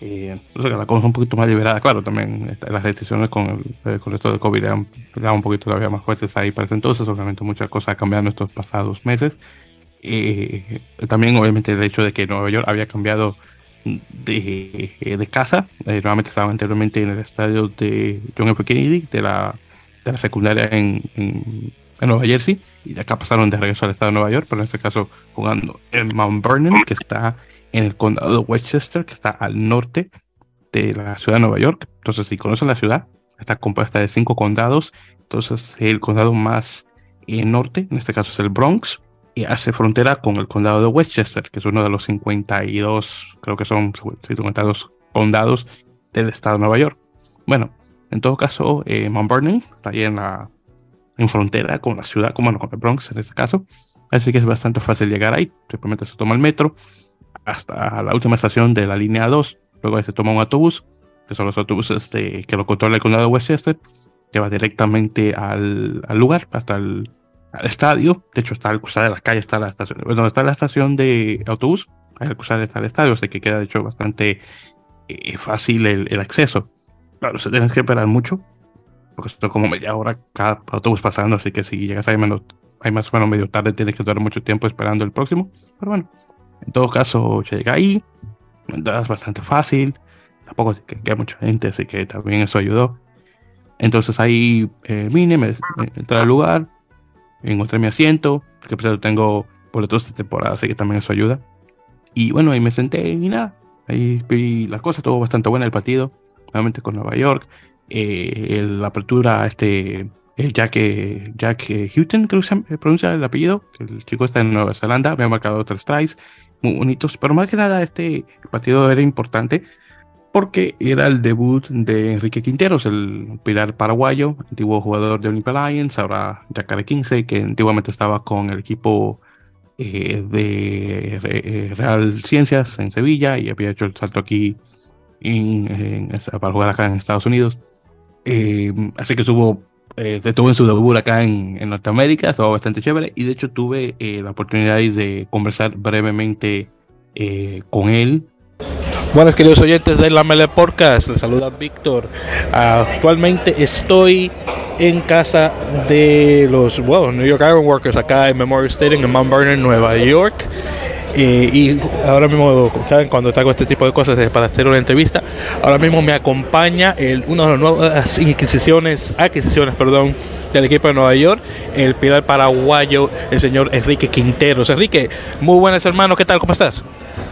S1: eh, la cosa un poquito más liberada, claro, también este, las restricciones con el, con esto de COVID eran, un poquito todavía más fuertes ahí para ese entonces, obviamente muchas cosas han cambiado en estos pasados meses. Eh, también obviamente el hecho de que Nueva York había cambiado de, de casa, eh, nuevamente estaba anteriormente en el estadio de John F. Kennedy, de la, de la secundaria en, en, Nueva Jersey, y acá pasaron de regreso al estado de Nueva York, pero en este caso jugando en Mount Vernon, que está en el condado de Westchester, que está al norte de la ciudad de Nueva York. Entonces, si conocen la ciudad, está compuesta de cinco condados. Entonces, el condado más eh, norte, en este caso es el Bronx, y hace frontera con el condado de Westchester, que es uno de los 52, creo que son 52 condados del estado de Nueva York. Bueno, en todo caso, eh, Mount Vernon está ahí en la en frontera con la ciudad, como no, con el Bronx en este caso. Así que es bastante fácil llegar ahí. Simplemente se toma el metro hasta la última estación de la línea 2. Luego se toma un autobús, que son los autobuses que lo controla el condado de Westchester, que va directamente al, lugar, hasta el estadio. De hecho, está al cruzar de la calle, está la estación. Donde está la estación de autobús, al cruzar está el estadio, así que queda de hecho bastante eh, fácil el, acceso. Claro, se tienes que esperar mucho, porque esto como media hora cada autobús pasando, así que si llegas ahí menos, hay más o menos medio tarde, tienes que durar mucho tiempo esperando el próximo. Pero bueno, en todo caso, llega ahí, es bastante fácil, tampoco que, que hay mucha gente, así que también eso ayudó. Entonces ahí eh, vine, me, me, entré al lugar, encontré mi asiento, porque pues, tengo boletos de temporada, así que también eso ayuda. Y bueno, ahí me senté y nada, ahí vi la cosa, estuvo bastante buena el partido, nuevamente con Nueva York. Eh, la apertura, este, eh, Jack, Jack Houghton, creo que se pronuncia el apellido, el chico está en Nueva Zelanda, me ha marcado tres tries, muy bonitos, pero más que nada este partido era importante porque era el debut de Enrique Quinteros, el pilar paraguayo, antiguo jugador de Olympia Lions, ahora Jacare 15, que antiguamente estaba con el equipo eh, de eh, Real Ciencias en Sevilla y había hecho el salto aquí en, en, para jugar acá en Estados Unidos. Eh, así que estuvo, eh, estuvo en su debut acá en, en, Norteamérica, estuvo bastante chévere y de hecho tuve eh, la oportunidad de conversar brevemente con él
S4: Buenas queridos oyentes de la Mele Podcast, les saluda Víctor. Actualmente estoy en casa de los well, New York Iron Workers acá en Memorial Stadium en Mount Vernon, Nueva York. Eh, y ahora mismo, ¿saben? Cuando hago este tipo de cosas para hacer una entrevista, ahora mismo me acompaña el, una de las nuevas adquisiciones, adquisiciones perdón, del equipo de Nueva York, el pilar paraguayo, el señor Enrique Quinteros. Enrique, muy buenas hermano, ¿qué tal? ¿Cómo estás?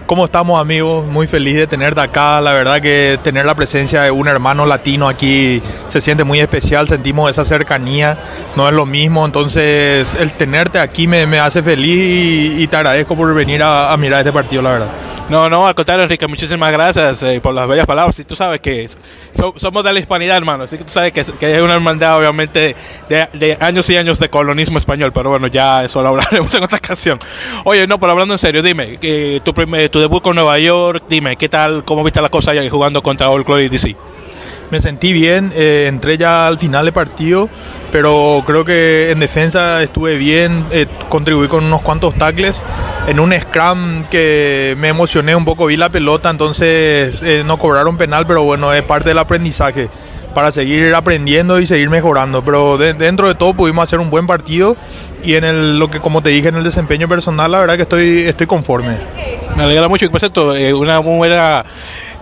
S5: ¿Cómo estamos amigos? Muy feliz de tenerte acá. La verdad que tener la presencia de un hermano latino aquí se siente muy especial. Sentimos esa cercanía. No es lo mismo. Entonces el tenerte aquí me, me hace feliz y, y, te agradezco por venir a, a, mirar este partido, la verdad.
S4: No, no, al contrario, Enrique, muchísimas gracias eh, por las bellas palabras. Si tú sabes que so, somos de la hispanidad, hermano. Así que tú sabes que, que es una hermandad, obviamente, de, de, años y años de colonismo español. Pero bueno, ya eso lo hablaremos en otra ocasión. Oye, no, pero hablando en serio, dime, que tu primer tu debut con Nueva York, dime, ¿qué tal, cómo viste la cosa ya jugando contra All Glory DC?
S5: Me sentí bien, eh, entré ya al final del partido, pero creo que en defensa estuve bien, eh, contribuí con unos cuantos tackles. En un scrum que me emocioné un poco, vi la pelota, entonces eh, no cobraron penal, pero bueno, es parte del aprendizaje para seguir aprendiendo y seguir mejorando. Pero de, dentro de todo pudimos hacer un buen partido y en el, lo que como te dije en el desempeño personal, la verdad que estoy, estoy conforme.
S4: Me alegra mucho y por cierto, eh, una buena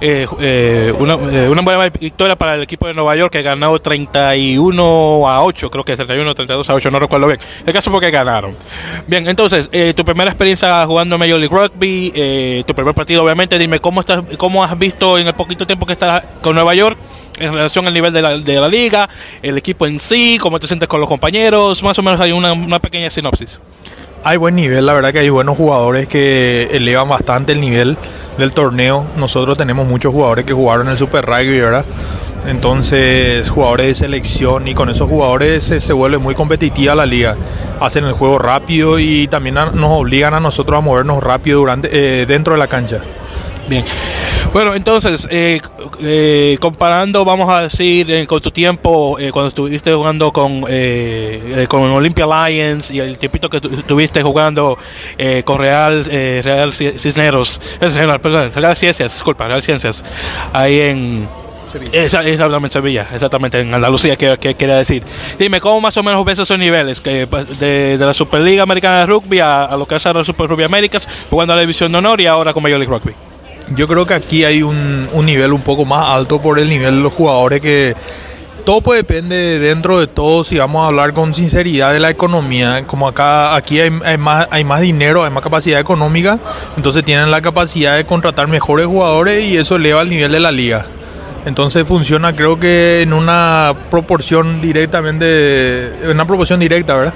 S4: eh, eh, una, eh, una, buena victoria para el equipo de Nueva York que ganó 31 a 8, creo que 31 32 a 8, no recuerdo bien. El caso fue que ganaron. Bien, entonces, eh, tu primera experiencia jugando Major League Rugby, tu primer partido, obviamente, dime cómo estás, cómo has visto en el poquito tiempo que estás con Nueva York en relación al nivel de la, de la liga, el equipo en sí, cómo te sientes con los compañeros, más o menos hay una, una pequeña sinopsis.
S5: Hay buen nivel, la verdad que hay buenos jugadores que elevan bastante el nivel del torneo. Nosotros tenemos muchos jugadores que jugaron el Super Rugby, ¿verdad? Entonces, jugadores de selección y con esos jugadores se, se vuelve muy competitiva la liga. Hacen el juego rápido y también nos obligan a nosotros a movernos rápido durante, eh, dentro de la cancha.
S4: Bien. Bueno, entonces, eh, eh, comparando, vamos a decir, eh, con tu tiempo, eh, cuando estuviste jugando con, eh, con Olympia Lions y el tiempito que tu- estuviste jugando eh, con Real, eh, Real Ci- Cisneros, Real, perdón, Real Ciencias, disculpa, Real Ciencias, ahí en, esa, exactamente, Sevilla, exactamente, en Andalucía, que, que quería decir. Dime, ¿cómo más o menos ves esos niveles? Que, de, de la Superliga Americana de Rugby a, a lo que es ahora Super Rugby Américas, jugando a la División de Honor y ahora con Major League Rugby.
S5: Yo creo que aquí hay un, un nivel un poco más alto por el nivel de los jugadores que todo pues depende dentro de todo si vamos a hablar con sinceridad de la economía. Como acá aquí hay, más, hay más dinero, hay más capacidad económica, entonces tienen la capacidad de contratar mejores jugadores y eso eleva el nivel de la liga. Entonces funciona creo que en una proporción directamente, en una proporción directa, ¿verdad?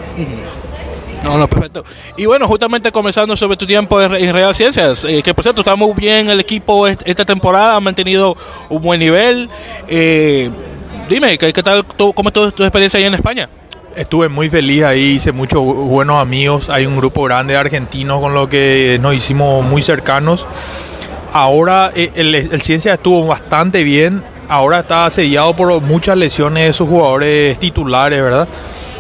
S4: No, no, perfecto. Y bueno, justamente comenzando sobre tu tiempo en, Real Ciencias, eh, que por cierto está muy bien el equipo est- esta temporada, ha mantenido un buen nivel. Eh, dime, ¿qué, tal, tu- cómo estuvo tu experiencia ahí en España?
S5: Estuve muy feliz ahí, hice muchos bu- buenos amigos. Hay un grupo grande de argentinos con los que nos hicimos muy cercanos. Ahora eh, el, el Ciencia estuvo bastante bien. Ahora está asediado por muchas lesiones de sus jugadores titulares, ¿verdad?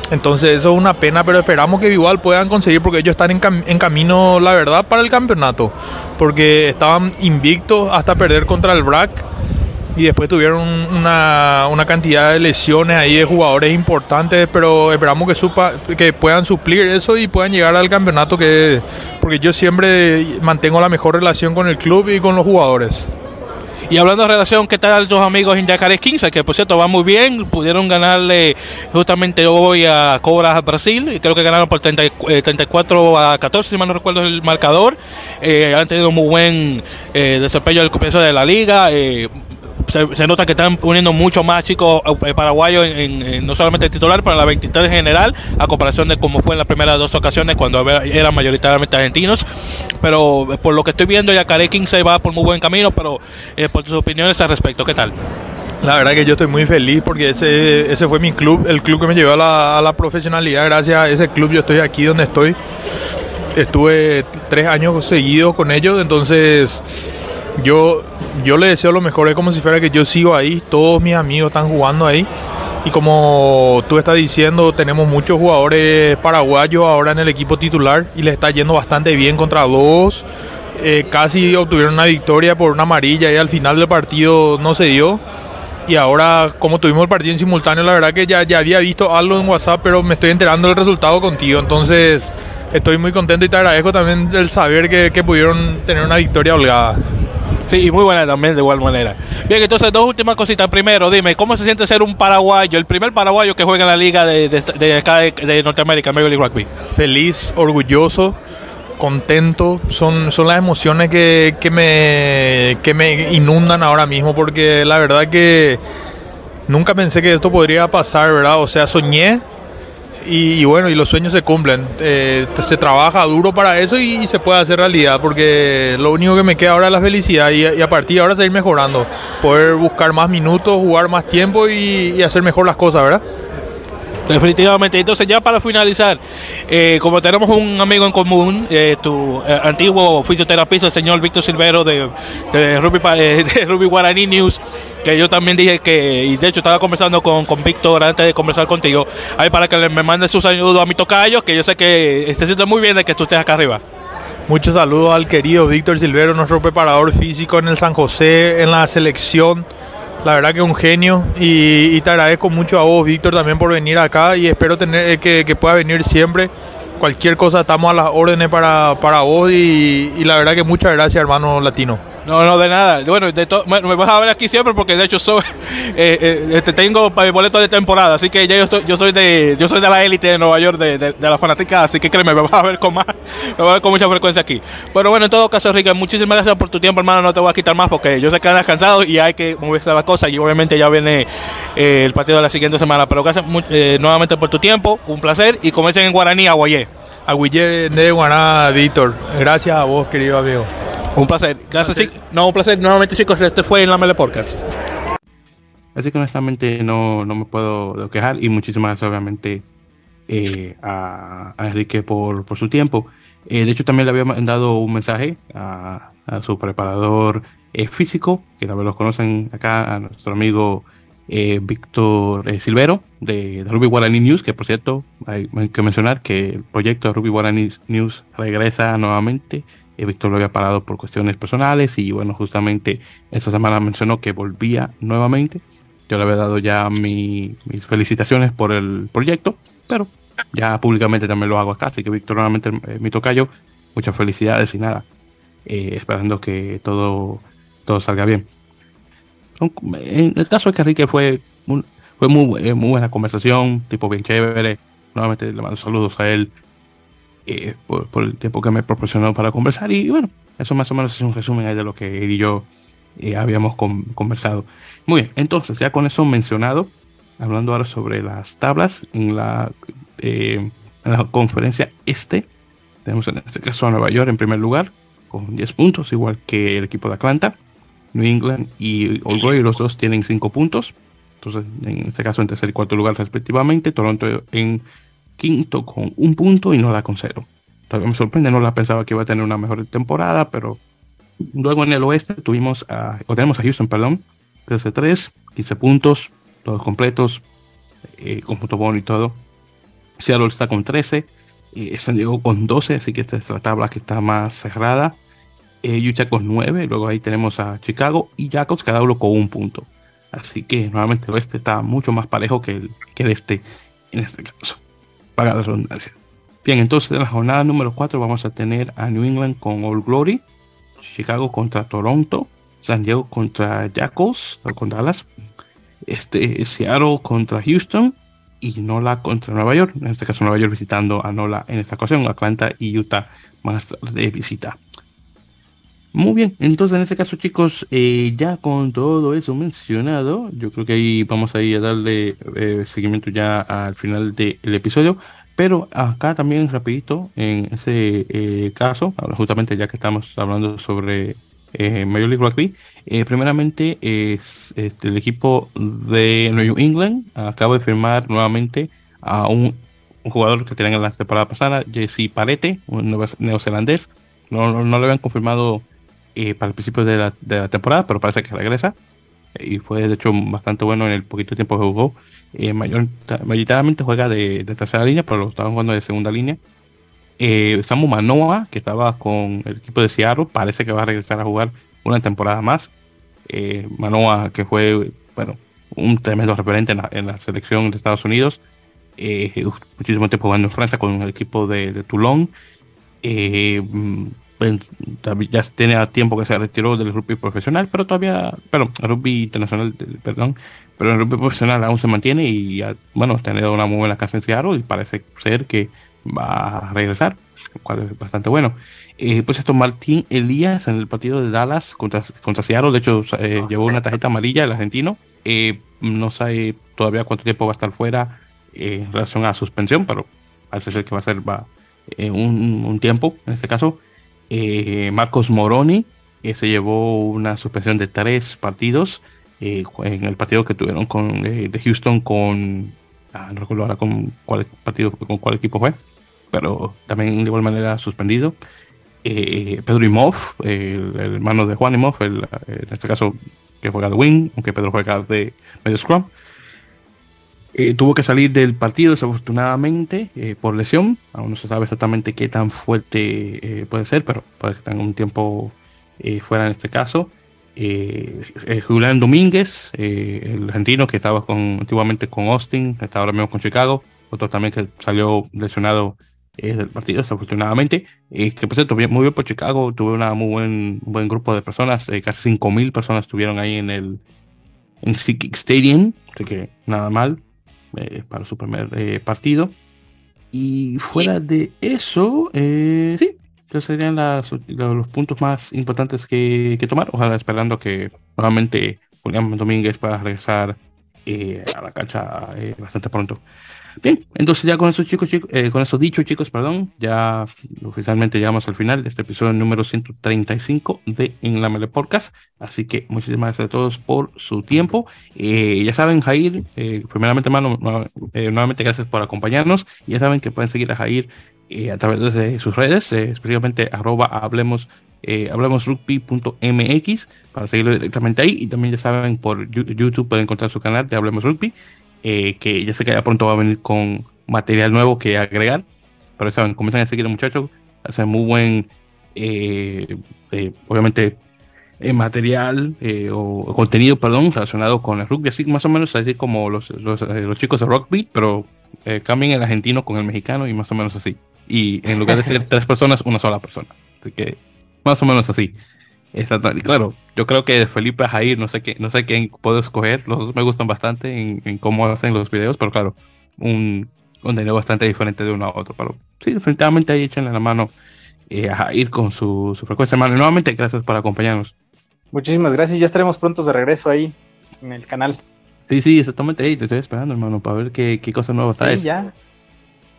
S5: Entonces eso es una pena, pero esperamos que igual puedan conseguir porque ellos están en, cam- en camino, la verdad, para el campeonato. Porque estaban invictos hasta perder contra el BRAC y después tuvieron una, una cantidad de lesiones ahí de jugadores importantes, pero esperamos que, supa, que puedan suplir eso y puedan llegar al campeonato, que porque yo siempre mantengo la mejor relación con el club y con los jugadores.
S4: Y hablando de relación, ¿qué tal tus amigos en Yacarés 15? Que por cierto va muy bien, pudieron ganarle justamente hoy a Cobras Brasil, y creo que ganaron por 30 eh, 34 a 14, si mal no recuerdo el marcador. Eh, han tenido muy buen eh, desempeño del comienzo de la liga. Se, nota que están poniendo mucho más chicos eh, paraguayos en, no solamente titular, pero en la 23 en general, a comparación de cómo fue en las primeras dos ocasiones cuando eran mayoritariamente argentinos. Pero eh, por lo que estoy viendo, Yacaré 15 va por muy buen camino, pero eh, por tus opiniones al respecto, ¿qué tal?
S5: La verdad que yo estoy muy feliz porque ese, ese fue mi club, el club que me llevó a la, a la profesionalidad. Gracias a ese club yo estoy aquí donde estoy. Estuve tres años seguidos con ellos, entonces yo, yo le deseo lo mejor. Es como si fuera que yo sigo ahí, todos mis amigos están jugando ahí. Y como tú estás diciendo, tenemos muchos jugadores paraguayos ahora en el equipo titular y les está yendo bastante bien contra dos. Eh, casi obtuvieron una victoria por una amarilla y al final del partido no se dio. Y ahora, como tuvimos el partido en simultáneo, la verdad que ya, ya había visto algo en WhatsApp, pero me estoy enterando del resultado contigo. Entonces, estoy muy contento y te agradezco también el saber que pudieron tener una victoria holgada.
S4: Sí, y muy buena también, de igual manera. Bien, entonces, dos últimas cositas. Primero, dime, ¿cómo se siente ser un paraguayo, el primer paraguayo que juega en la liga de, de, de Norteamérica, Major League Rugby?
S5: Feliz, orgulloso, contento. Son, son las emociones que, que, me, que me inundan ahora mismo, porque la verdad que nunca pensé que esto podría pasar, ¿verdad? O sea, soñé. Y, bueno, y los sueños se cumplen. Eh, se trabaja duro para eso y, se puede hacer realidad, porque lo único que me queda ahora es la felicidad y, y a partir de ahora seguir mejorando. Poder buscar más minutos, jugar más tiempo y hacer mejor las cosas, ¿verdad?
S4: Definitivamente. Entonces, ya para finalizar, eh, como tenemos un amigo en común, eh, tu eh, antiguo fisioterapista, el señor Víctor Silvero de, de, Ruby, de Ruby Guaraní News, que yo también dije que, y de hecho estaba conversando con, con Víctor antes de conversar contigo, ahí para que me mande sus saludos a mi tocayo, que yo sé que se siente muy bien de que tú estés acá arriba.
S5: Muchos saludos al querido Víctor Silvero, nuestro preparador físico en el San José, en la selección. La verdad que un genio y, te agradezco mucho a vos, Víctor, también por venir acá y espero tener eh, que, que pueda venir siempre. Cualquier cosa estamos a las órdenes para, para vos y la verdad que muchas gracias, hermano latino.
S4: No, no, de nada. Bueno, de bueno, me vas a ver aquí siempre porque de hecho soy, eh, eh, este, boletos de temporada, así que ya yo, estoy, yo soy de yo soy de la élite de Nueva York, de, de, la fanática, así que créeme, me vas a ver con más, me vas a ver con mucha frecuencia aquí. Pero bueno, en todo caso, Rica, muchísimas gracias por tu tiempo, hermano, no te voy a quitar más porque yo sé que andas cansado y hay que moverse la cosa y obviamente ya viene eh, el partido de la siguiente semana. Pero gracias eh, nuevamente por tu tiempo, un placer y como dicen en guaraní, aguayé.
S5: Aguille de Guaná, Víctor. Gracias a vos, querido amigo.
S4: Un placer. Gracias, chicos. No, un placer nuevamente, chicos. Este fue en la Mele Podcast.
S1: Así que honestamente no, no me puedo quejar y muchísimas gracias obviamente eh, a, a Enrique por, por su tiempo. Eh, de hecho, también le había mandado un mensaje a, a su preparador eh, físico, que tal vez los conocen acá, a nuestro amigo eh, Víctor eh, Silvero de, de, Ruby Guarani News, que por cierto, hay, hay, que mencionar que el proyecto de Ruby Guarani News regresa nuevamente. Eh, Víctor lo había parado por cuestiones personales y bueno, justamente esta semana mencionó que volvía nuevamente. Yo le había dado ya mi, mis felicitaciones por el proyecto, pero ya públicamente también lo hago acá, así que Víctor nuevamente eh, mi tocayo, muchas felicidades y nada, eh, esperando que todo, todo salga bien. En el caso de que Enrique fue, un, fue muy, eh, muy buena conversación, tipo bien chévere, nuevamente le mando saludos a él eh, por, por, el tiempo que me proporcionó para conversar y bueno, eso más o menos es un resumen de lo que él y yo eh, habíamos con, conversado. Muy bien, entonces ya con eso mencionado, hablando ahora sobre las tablas en la, eh, en la conferencia este, tenemos en este caso a Nueva York en primer lugar con 10 puntos, igual que el equipo de Atlanta. New England y Old los dos tienen 5 puntos. Entonces, en este caso, en tercer y cuarto lugar respectivamente. Toronto en quinto con un punto y Nola con cero. Todavía me sorprende, no la pensaba que iba a tener una mejor temporada, pero luego en el oeste tuvimos a, o tenemos a Houston, perdón, 13-3, 15 puntos, todos completos, eh, con punto bono y todo. Seattle está con 13, eh, San Diego con 12, así que esta es la tabla que está más cerrada. Eh, Utah con 9, luego ahí tenemos a Chicago y Jacobs cada uno con un punto. Así que nuevamente el oeste está mucho más parejo que el, que el este en este caso. Para la redundancia. Bien, entonces en la jornada número 4 vamos a tener a New England con All Glory, Chicago contra Toronto, San Diego contra Jackals, o con Dallas, este, Seattle contra Houston y Nola contra Nueva York. En este caso, Nueva York visitando a Nola en esta ocasión, Atlanta y Utah más de visita. Muy bien, entonces en este caso chicos, eh, ya con todo eso mencionado, yo creo que ahí vamos a ir a darle eh, seguimiento ya al final del episodio, pero acá también rapidito, en ese eh, caso, justamente ya que estamos hablando sobre eh, Major League Rugby, primeramente es este, el equipo de New England acaba de firmar nuevamente a un, jugador que tenían en la temporada pasada, Jesse Palete, un neozelandés, no, no, no le habían confirmado eh, para el principio de la, de la, temporada, pero parece que regresa. Y fue de hecho bastante bueno en el poquito tiempo que jugó. Eh, mayor, mayoritariamente juega de, de, tercera línea, pero lo estaban jugando de segunda línea. Eh, Samu Manoa, que estaba con el equipo de Seattle, parece que va a regresar a jugar una temporada más. Eh, Manoa, que fue bueno, un tremendo referente en la, en la selección de Estados Unidos. muchísimo tiempo jugando en Francia con el equipo de, de Toulon. Ya tiene tiempo que se retiró del rugby profesional, pero todavía, pero el rugby internacional, perdón, pero el rugby profesional aún se mantiene y ya, bueno, ha tenido una muy buena casa en Seattle y parece ser que va a regresar, lo cual es bastante bueno. Eh, pues esto, Martín Elías en el partido de Dallas contra, contra Seattle, de hecho, eh, llevó una tarjeta amarilla el argentino, eh, no sabe todavía cuánto tiempo va a estar fuera en relación a suspensión, pero parece ser que va a ser va, un, un tiempo en este caso. Eh, Marcos Moroni eh, se llevó una suspensión de tres partidos eh, en el partido que tuvieron con de Houston con ah, no recuerdo ahora con cuál partido con cuál equipo fue pero también de igual manera suspendido. Pedro Imov el, hermano de Juan Imov en este caso que juega de wing aunque Pedro juega de medio scrum eh, tuvo que salir del partido desafortunadamente eh, por lesión. Aún no se sabe exactamente qué tan fuerte eh, puede ser, pero puede que tenga un tiempo eh, fuera en este caso. Julián Domínguez, el argentino que estaba con, antiguamente con Austin, está ahora mismo con Chicago. Otro también que salió lesionado del partido desafortunadamente. que por cierto, muy bien por Chicago. Tuve una muy buen, buen grupo de personas. casi 5.000 personas estuvieron ahí en el en Stadium. Así que nada mal eh, para su primer eh, partido. Y fuera de eso, eh, sí, esos serían las, los puntos más importantes que, que, tomar. Ojalá esperando que nuevamente Julián Domínguez pueda regresar eh, a la cancha eh, bastante pronto. Bien, entonces ya con eso, chicos, chicos eh, con eso dicho, chicos, perdón, ya oficialmente llegamos al final de este episodio número 135 de En la Mele Podcast. Así que muchísimas gracias a todos por su tiempo. Eh, ya saben, Jair, eh, primeramente, hermano, nuevamente gracias por acompañarnos. Ya saben que pueden seguir a Jair a través de sus redes, específicamente arroba para seguirlo directamente ahí. Y también ya saben, por YouTube pueden encontrar su canal de Hablemos Rugby, que ya sé que ya pronto va a venir con material nuevo que agregar. Pero saben, comienzan a seguir muchachos, hacen muy buen, obviamente, material o contenido, perdón, relacionado con el rugby, así más o menos así como los, los, los chicos de rugby, pero eh, cambien el argentino con el mexicano y más o menos así. Y en lugar de ser tres personas, una sola persona. Así que más o menos así. Exactamente. Claro, yo creo que Felipe Jair, no sé qué, no sé quién puedo escoger. Los dos me gustan bastante en, cómo hacen los videos, pero claro, un contenido bastante diferente de uno a otro. Pero sí, definitivamente ahí echenle la mano eh, a Jair con su, su frecuencia. Hermano, nuevamente, gracias por acompañarnos.
S3: Muchísimas gracias. Ya estaremos prontos de regreso ahí en el canal.
S1: Sí, sí, exactamente. te estoy esperando, hermano, para ver qué, qué cosas nuevas
S3: sí, Ya,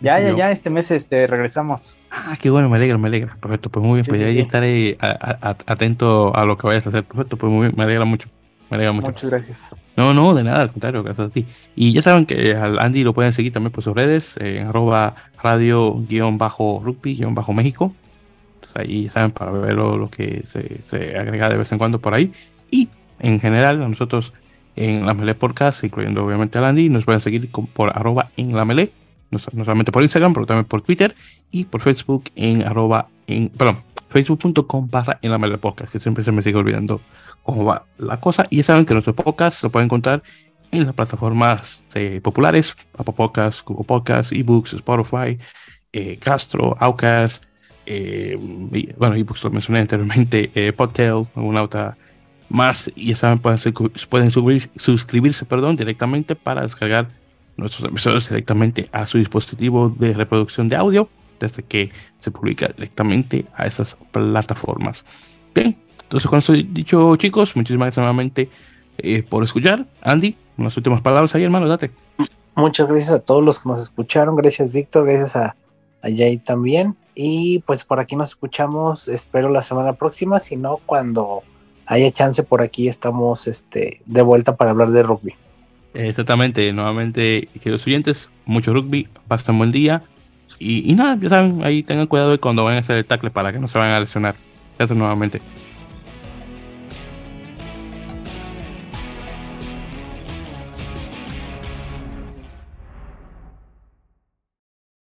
S3: ya, ya, ya, este mes este, regresamos.
S1: Ah, qué bueno, me alegra, me alegra. Perfecto, pues muy bien, pues ahí estaré atento a lo que vayas a hacer. Perfecto, pues muy bien, me alegra mucho. Me alegra mucho.
S3: Muchas gracias.
S1: No, no, de nada, al contrario, gracias a ti. Y ya saben que al Andy lo pueden seguir también por sus redes, en arroba radio-rugby-méxico. ahí ya saben para ver lo, que se, se agrega de vez en cuando por ahí. Y en general, a nosotros en la Melee Podcast, incluyendo obviamente a Landy. Nos pueden seguir por arroba en la Melee, no, solamente por Instagram, pero también por Twitter y por Facebook en arroba en, perdón, facebook.com barra en la Melee Podcast, que siempre se me sigue olvidando cómo va la cosa. Y ya saben que nuestro podcast se puede encontrar en las plataformas eh, populares, Apple Podcasts, Google Podcasts, eBooks, Spotify, eh, Castro, Outcast, eh, bueno, eBooks lo mencioné anteriormente, eh, Podtail, alguna otra más y ya saben, pueden, pueden suscribirse perdón, directamente para descargar nuestros episodios directamente a su dispositivo de reproducción de audio desde que se publica directamente a esas plataformas. Bien, entonces con eso dicho chicos, muchísimas gracias nuevamente eh, por escuchar. Andy, unas últimas palabras ahí hermano, date.
S2: Muchas gracias a todos los que nos escucharon, gracias Víctor, gracias a, a Jay también. Y pues por aquí nos escuchamos, espero la semana próxima, si no, cuando haya chance por aquí, estamos este, de vuelta para hablar de rugby.
S1: Exactamente, nuevamente, queridos oyentes, mucho rugby, pasen buen día. Y, nada, ya saben, ahí tengan cuidado cuando vayan a hacer el tackle para que no se vayan a lesionar. Gracias nuevamente.